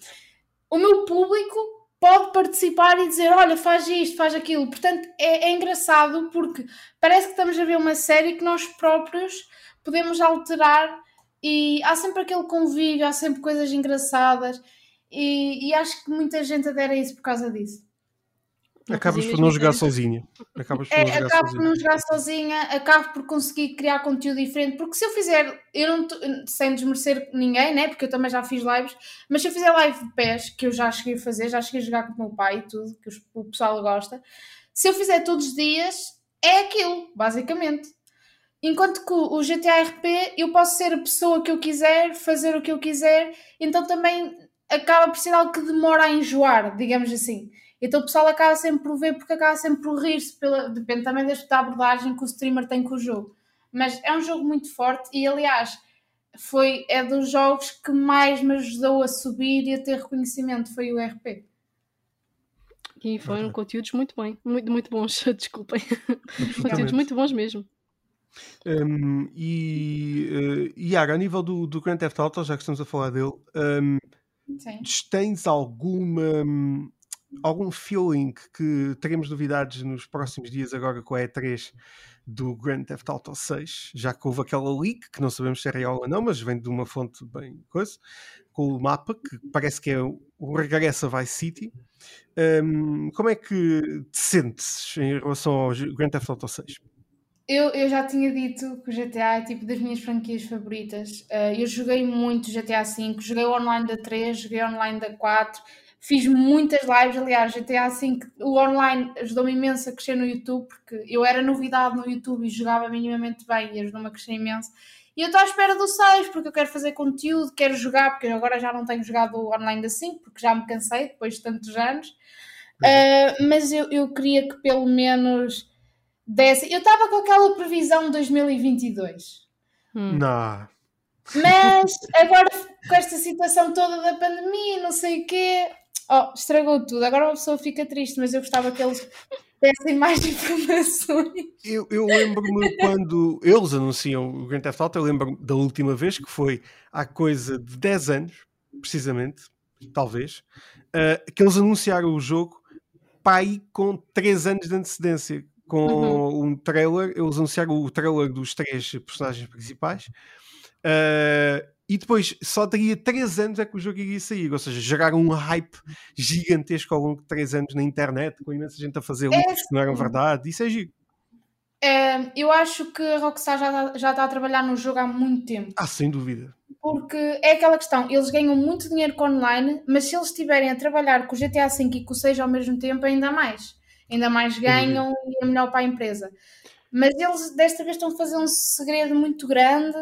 o meu público pode participar e dizer: Olha, faz isto, faz aquilo. Portanto, é, é engraçado porque parece que estamos a ver uma série que nós próprios podemos alterar e há sempre aquele convívio, há sempre coisas engraçadas e, e acho que muita gente adere a isso por causa disso. Acabas por não jogar sozinha. Acabas por é, não jogar acabo sozinha. por não jogar sozinha, acabo por conseguir criar conteúdo diferente, porque se eu fizer, eu não sem desmerecer ninguém, né? Porque eu também já fiz lives, mas se eu fizer live de pés, que eu já cheguei a fazer, já cheguei a jogar com o meu pai e tudo, que o pessoal gosta, se eu fizer todos os dias, é aquilo, basicamente. Enquanto que o GTA RP eu posso ser a pessoa que eu quiser, fazer o que eu quiser, então também acaba por ser algo que demora a enjoar, digamos assim. Então o pessoal acaba sempre por ver porque acaba sempre por rir-se, pela, depende também da abordagem que o streamer tem com o jogo. Mas é um jogo muito forte e aliás foi, é dos jogos que mais me ajudou a subir e a ter reconhecimento, foi o RP. E foram uhum. conteúdos muito bem, muito, muito bons, desculpem. conteúdos muito bons mesmo. Um, e, uh, Yara, a nível do, do Grand Theft Auto, já que estamos a falar dele, um, tens alguma algum feeling que teremos novidades nos próximos dias agora com a E3 do Grand Theft Auto 6, já que houve aquela leak, que não sabemos se é real ou não, mas vem de uma fonte bem coisa, com o mapa, que parece que é o regresso a Vice City. Um, como é que te sentes em relação ao Grand Theft Auto 6? Eu, eu já tinha dito que o GTA é tipo das minhas franquias favoritas. Uh, eu joguei muito GTA V, joguei online da 3, joguei online da 4, Fiz muitas lives, aliás, até assim que o online ajudou-me imenso a crescer no YouTube, porque eu era novidade no YouTube e jogava minimamente bem e ajudou-me a crescer imenso. E eu estou à espera do 6, porque eu quero fazer conteúdo, quero jogar, porque agora já não tenho jogado online da 5, porque já me cansei depois de tantos anos. Uh, mas eu, eu queria que pelo menos desse. Eu estava com aquela previsão de 2022. Hum. Não. Mas agora com esta situação toda da pandemia, não sei o quê, oh, estragou tudo. Agora uma pessoa fica triste, mas eu gostava que eles dessem mais informações. Eu, eu lembro-me quando eles anunciam o Grand Theft Auto, eu lembro da última vez, que foi há coisa de 10 anos, precisamente, talvez, uh, que eles anunciaram o jogo pai com 3 anos de antecedência. Com uhum. um trailer, eles anunciaram o trailer dos três personagens principais. Uh, e depois só teria 3 anos é que o jogo iria sair, ou seja, geraram um hype gigantesco ao longo de 3 anos na internet, com imensa gente a fazer é, que não eram verdade, isso é giro. É, eu acho que a Rockstar já, tá, já está a trabalhar no jogo há muito tempo. Ah, sem dúvida. Porque é aquela questão, eles ganham muito dinheiro com online, mas se eles estiverem a trabalhar com o GTA V e com o 6 ao mesmo tempo, ainda mais. Ainda mais ganham e é melhor para a empresa. Mas eles desta vez estão a fazer um segredo muito grande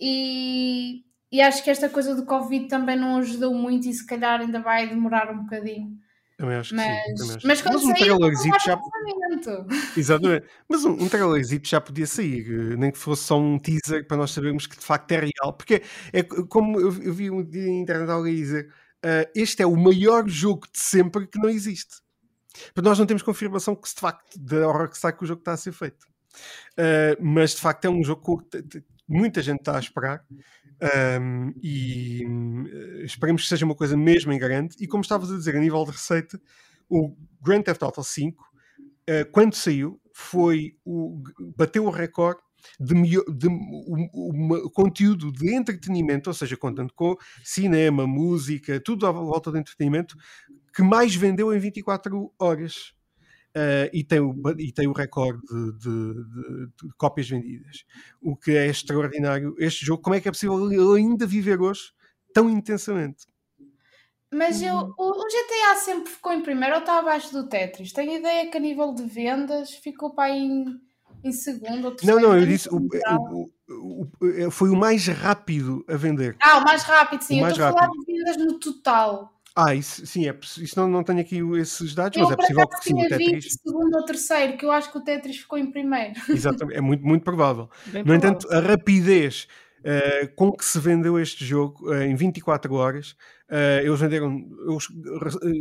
e, e acho que esta coisa do Covid também não ajudou muito e se calhar ainda vai demorar um bocadinho. Também acho que Mas, sim. também acho. mas quando Mas um sair, trailerzito já. Exatamente. Mas um, um trailerzito já podia sair, nem que fosse só um teaser para nós sabermos que de facto é real. Porque é, como eu, eu vi um dia na internet alguém dizer: ah, este é o maior jogo de sempre que não existe. Mas nós não temos confirmação que de facto, da hora que sai que o jogo está a ser feito. Ah, mas de facto é um jogo que muita gente está a esperar. Um, e hum, esperemos que seja uma coisa mesmo em grande. E como estavas a dizer, a nível de receita, o Grand Theft Auto 5, uh, quando saiu, foi o, bateu o recorde de, de um- uma- conteúdo de entretenimento, ou seja, contando com cinema, música, tudo à volta de entretenimento, que mais vendeu em 24 horas. Uh, e, tem o, e tem o recorde de, de- de- de cópias vendidas. O que é extraordinário. Este jogo, como é que é possível ele ainda viver hoje tão intensamente? Mas eu, Uhum. o, GTA sempre ficou em primeiro ou está abaixo do Tetris? Tenho ideia que a nível de vendas ficou para aí em, em segundo ou Não, terceiro. não, eu nem disse o- o- o- o- foi o mais rápido a vender. Ah, o mais rápido, sim. O Eu estou a falar de vendas no total. Ah, isso sim, é, isso não, não tenho aqui esses dados, Eu, mas é possível que sim, o Tetris. segundo ou terceiro, que eu acho que o Tetris ficou em primeiro. Exatamente, é muito, muito provável. Bem No provável. entanto, a rapidez eh, com que se vendeu este jogo eh, em 24 horas, eh, eles venderam, eles,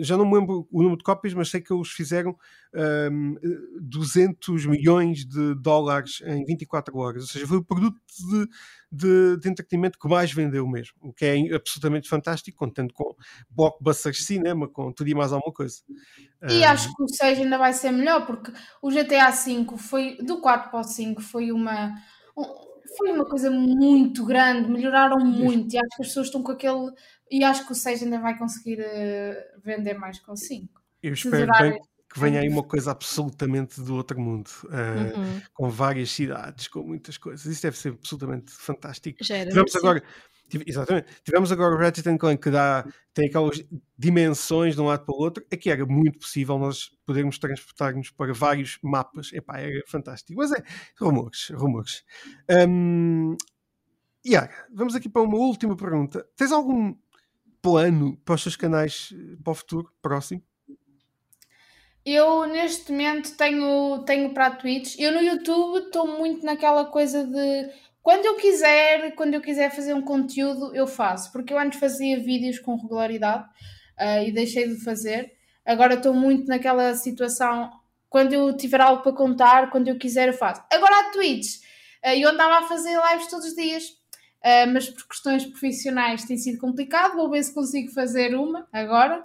já não me lembro o número de cópias, mas sei que eles fizeram ehm, eh, 200 milhões de dólares em 24 horas, ou seja, foi o produto de, de, de entretenimento que mais vendeu mesmo, o que é absolutamente fantástico, contando com blockbusters de cinema, com tudo e mais alguma coisa. E Ehm, acho que o 6 ainda vai ser melhor, porque o GTA V foi, do 4 para o 5, foi uma, um- foi uma coisa muito grande, melhoraram muito, e acho que as pessoas estão com aquele. E acho que o 6 ainda vai conseguir eh, vender mais com o 5. eu espero bem que venha aí uma coisa absolutamente do outro mundo. eh, Uhum. com várias cidades, com muitas coisas. Isso deve ser absolutamente fantástico. Já era Tivemos agora, exatamente, tivemos agora o Ratchet Clank que dá, tem aquelas dimensões de um lado para o outro. Aqui era muito possível nós podermos transportar-nos para vários mapas. Epá, era fantástico. Mas é, rumores, rumores. Hum, Yara, vamos aqui para uma última pergunta. Tens algum plano para os teus canais eh, para o futuro, próximo? Eu neste momento tenho, tenho para a Twitch. Eu no YouTube estou muito naquela coisa de quando eu quiser, quando eu quiser fazer um conteúdo, eu faço. Porque eu antes fazia vídeos com regularidade ah, e deixei de fazer. Agora estou muito naquela situação. Quando eu tiver algo para contar, quando eu quiser, eu faço. Agora a Twitch, ah, eu andava a fazer lives todos os dias. ah, mas por questões profissionais tem sido complicado. Vou ver se consigo fazer uma agora.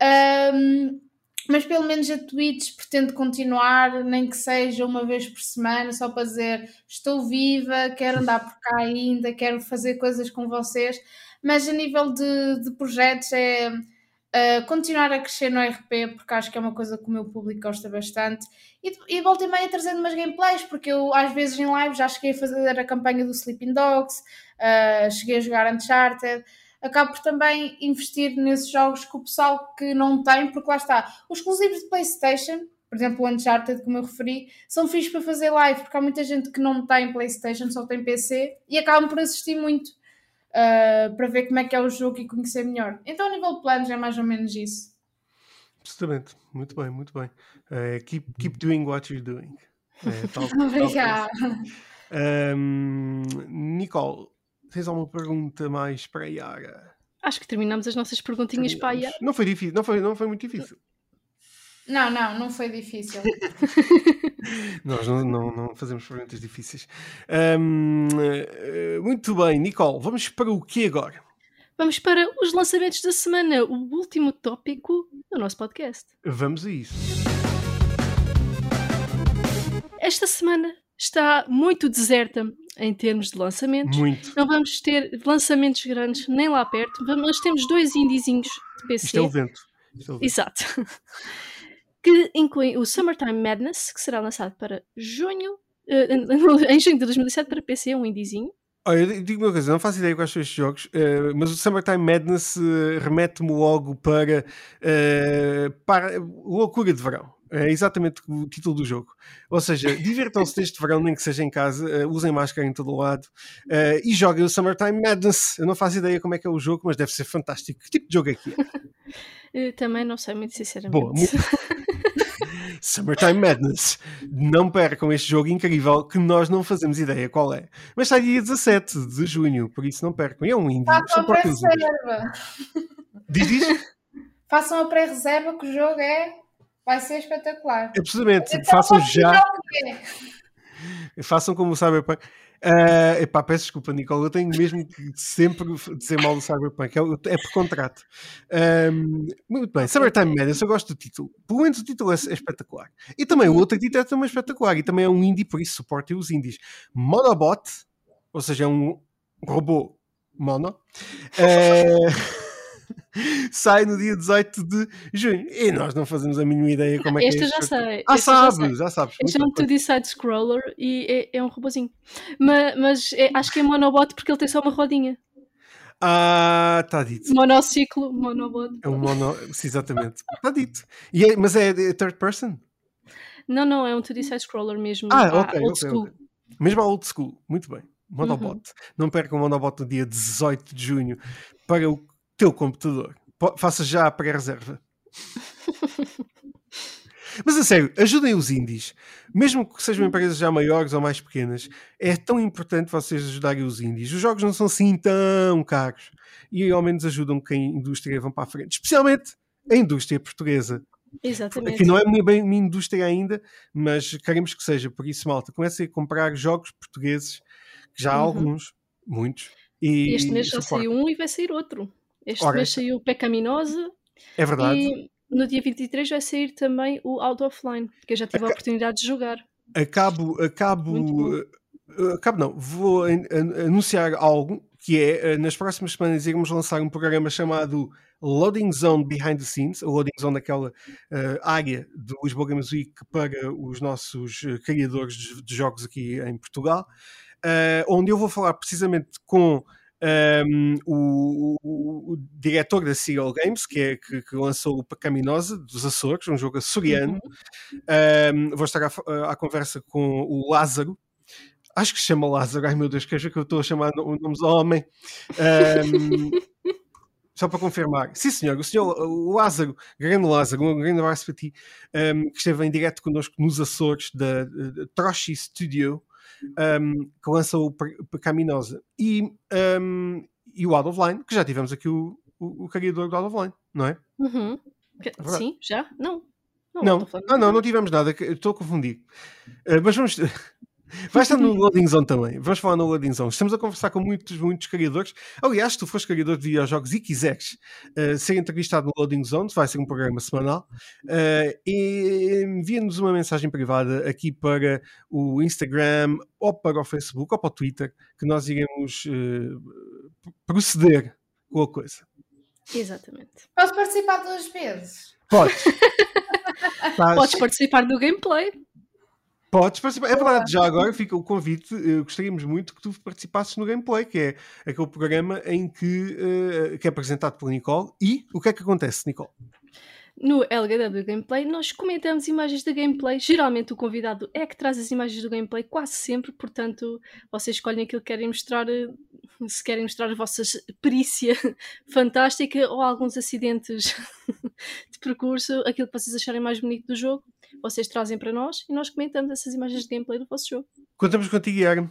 Ahm, mas pelo menos a Twitch pretendo continuar, nem que seja uma vez por semana, só para dizer estou viva, quero andar por cá ainda, quero fazer coisas com vocês. Mas a nível de, de projetos é uh, continuar a crescer no RP, porque acho que é uma coisa que o meu público gosta bastante. E, e volta e meia trazendo umas gameplays, porque eu às vezes em live já cheguei a fazer a campanha do Sleeping Dogs, uh, cheguei a jogar Uncharted acabo por também investir nesses jogos que o pessoal que não tem, porque lá está, os exclusivos de PlayStation, por exemplo, o Uncharted, como eu referi, são fixos para fazer live, porque há muita gente que não tem PlayStation, só tem PC, e acabam por assistir muito uh, para ver como é que é o jogo e conhecer melhor. Então, a nível de planos, é mais ou menos isso. Absolutamente. Muito bem, muito bem. Eh, keep, keep doing what you're doing. Eh, tal- tal Obrigada. Ahm, Nicole, tens alguma pergunta mais para a Yara? Acho que terminamos as nossas perguntinhas para a Yara. Não foi difícil, não foi, não foi muito difícil. Não, não, não foi difícil. Nós não, não, não fazemos perguntas difíceis. Ahm, eh, muito bem, Nicole, vamos para o que agora? Vamos para os lançamentos da semana, o último tópico do nosso podcast. Vamos a isso. Esta semana está muito deserta em termos de lançamentos. Muito. Não vamos ter lançamentos grandes nem lá perto, mas temos dois indiezinhos de PC. Isto é o vento. Isto é o vento. Exato. que incluem o Summertime Madness, que será lançado para junho, eh, em junho de 2007 para PC, um indiezinho. Olha, eu digo uma coisa, não faço ideia quais são estes jogos, eh, mas o Summertime Madness eh, remete-me logo para, para loucura de verão. É exatamente o título do jogo. Ou seja, divirtam-se neste verão, nem que seja em casa, uh, usem máscara em todo o lado uh, e joguem o Summertime Madness. Eu não faço ideia como é que é o jogo, mas deve ser fantástico. Que tipo de jogo é que é? também não sei, muito sinceramente. Boa, muito... Summertime Madness. Não percam este jogo incrível que nós não fazemos ideia qual é. Mas está dia 17 de junho, por isso não percam. E é um indie. Façam a pré-reserva. Diz, diz? Façam a pré-reserva que o jogo é Vai ser espetacular. Absolutamente. Então, façam já. Façam como o Cyberpunk. Uh, epá, peço desculpa, Nicole, eu tenho mesmo que sempre dizer mal do Cyberpunk, é, é por contrato. Um, muito bem, Summertime Madness, eu gosto do título. Pelo menos o título é, é, espetacular. E também o outro título é também espetacular, e também é um indie, por isso suportem os indies. Monobot, ou seja, é um robô mono. Uh, sai no dia 18 de junho. E nós não fazemos a mínima ideia como é este que é já sei. Ah, sabes, já, sabes. Este é um 2D side-scroller e é, é, um robozinho. Mas, mas é, acho que é monobot porque ele tem só uma rodinha. Ah, está dito. Monociclo, monobot. É um mono, exatamente. Está dito. E é, mas é, é third person? Não, não, é um 2D side-scroller mesmo. Ah, ok, old okay, school. Okay. Mesmo a old school, muito bem. Monobot. Uhum. Não percam o Monobot no dia 18 de junho para o teu computador. Faça já a pré-reserva. Mas a sério, ajudem os indies. Mesmo que sejam empresas já maiores ou mais pequenas, é tão importante vocês ajudarem os indies. Os jogos não são assim tão caros. E ao menos ajudam que a indústria vão para a frente. Especialmente a indústria portuguesa. Exatamente. Que não é bem uma indústria ainda, mas queremos que seja. Por isso, malta, comecem a comprar jogos portugueses, que já há uhum. alguns, muitos. E, este mês já saiu um e vai sair outro. Este Ora, mês saiu Pecaminosa. É verdade. E no dia 23 vai sair também o Out Offline, que eu já tive a oportunidade de jogar. Acabo, acabo, eh, acabo não, vou anunciar algo que é, eh, nas próximas semanas iremos lançar um programa chamado Loading Zone Behind the Scenes, a Loading Zone daquela uh, área do Lisboa Games Week para os nossos criadores de, de jogos aqui em Portugal, uh, onde eu vou falar precisamente com um, o, o, o, diretor da Serial Games, que, é, que, que, lançou o Pacaminosa dos Açores, um jogo açoriano. Uhum. Um, vou estar à, à, conversa com o Lázaro. Acho que se chama Lázaro, ai meu Deus, que que eu estou a chamar o nome do homem. Um, só para confirmar. Sim, senhor, o senhor Lázaro, grande Lázaro, um grande abraço para ti, que esteve em direto connosco nos Açores da, da Troshi Studio, um, que lança o Pecaminosa e, um, e o Out of Line, que já tivemos aqui o, o, o criador do Out of Line, não é? Uhum. É Sim, já? Não. Não, não, ah, não, não tivemos nada, estou a confundir. Uh, mas vamos. Vai estar no Loading Zone também. Vamos falar no Loading Zone. Estamos a conversar com muitos, muitos criadores. Aliás, se tu fores criador de videojogos e quiseres uh, ser entrevistado no Loading Zone, vai ser um programa semanal, uh, e envia-nos uma mensagem privada aqui para o Instagram, ou para o Facebook, ou para o Twitter, que nós iremos uh, proceder com a coisa. Exatamente. Posso participar duas vezes? Podes. Podes participar do gameplay. Podes participar. É verdade, já agora fica o convite. Eu gostaríamos muito que tu participasses no gameplay, que é aquele programa em que, uh, que é apresentado por Nicole. E o que é que acontece, Nicole? No LGW Gameplay, nós comentamos imagens de gameplay. Geralmente, o convidado é que traz as imagens do gameplay, quase sempre. Portanto, vocês escolhem aquilo que querem mostrar, eh, se querem mostrar a vossa perícia fantástica ou alguns acidentes de percurso, aquilo que vocês acharem mais bonito do jogo vocês trazem para nós e nós comentamos essas imagens de gameplay do vosso jogo. Contamos contigo, Iago.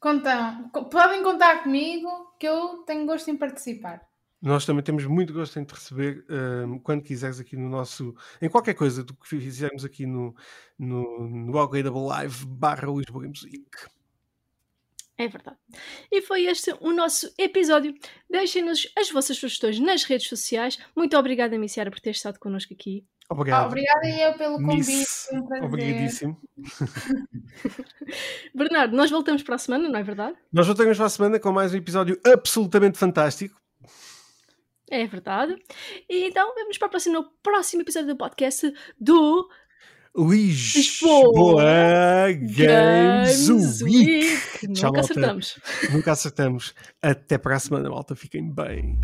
Contam. Podem contar comigo que eu tenho gosto em participar. Nós também temos muito gosto em te receber um, quando quiseres aqui no nosso. em qualquer coisa do que fizermos aqui no, no, no Algoritable Live barra Lisboa Games Week. É verdade. E foi este o nosso episódio. Deixem-nos as vossas sugestões nas redes sociais. Muito obrigada, Missiara, por ter estado connosco aqui. Obrigado. Ah, obrigada eu pelo convite. Um Obrigadíssimo. Bernardo, nós voltamos para a semana, não é verdade? Nós voltamos para a semana com mais um episódio absolutamente fantástico. É verdade. E então vamos para o próximo, próximo episódio do podcast do Lisboa Games, Games Week. Week. Nunca acertamos. Nunca acertamos. Até para a semana, malta. Fiquem bem.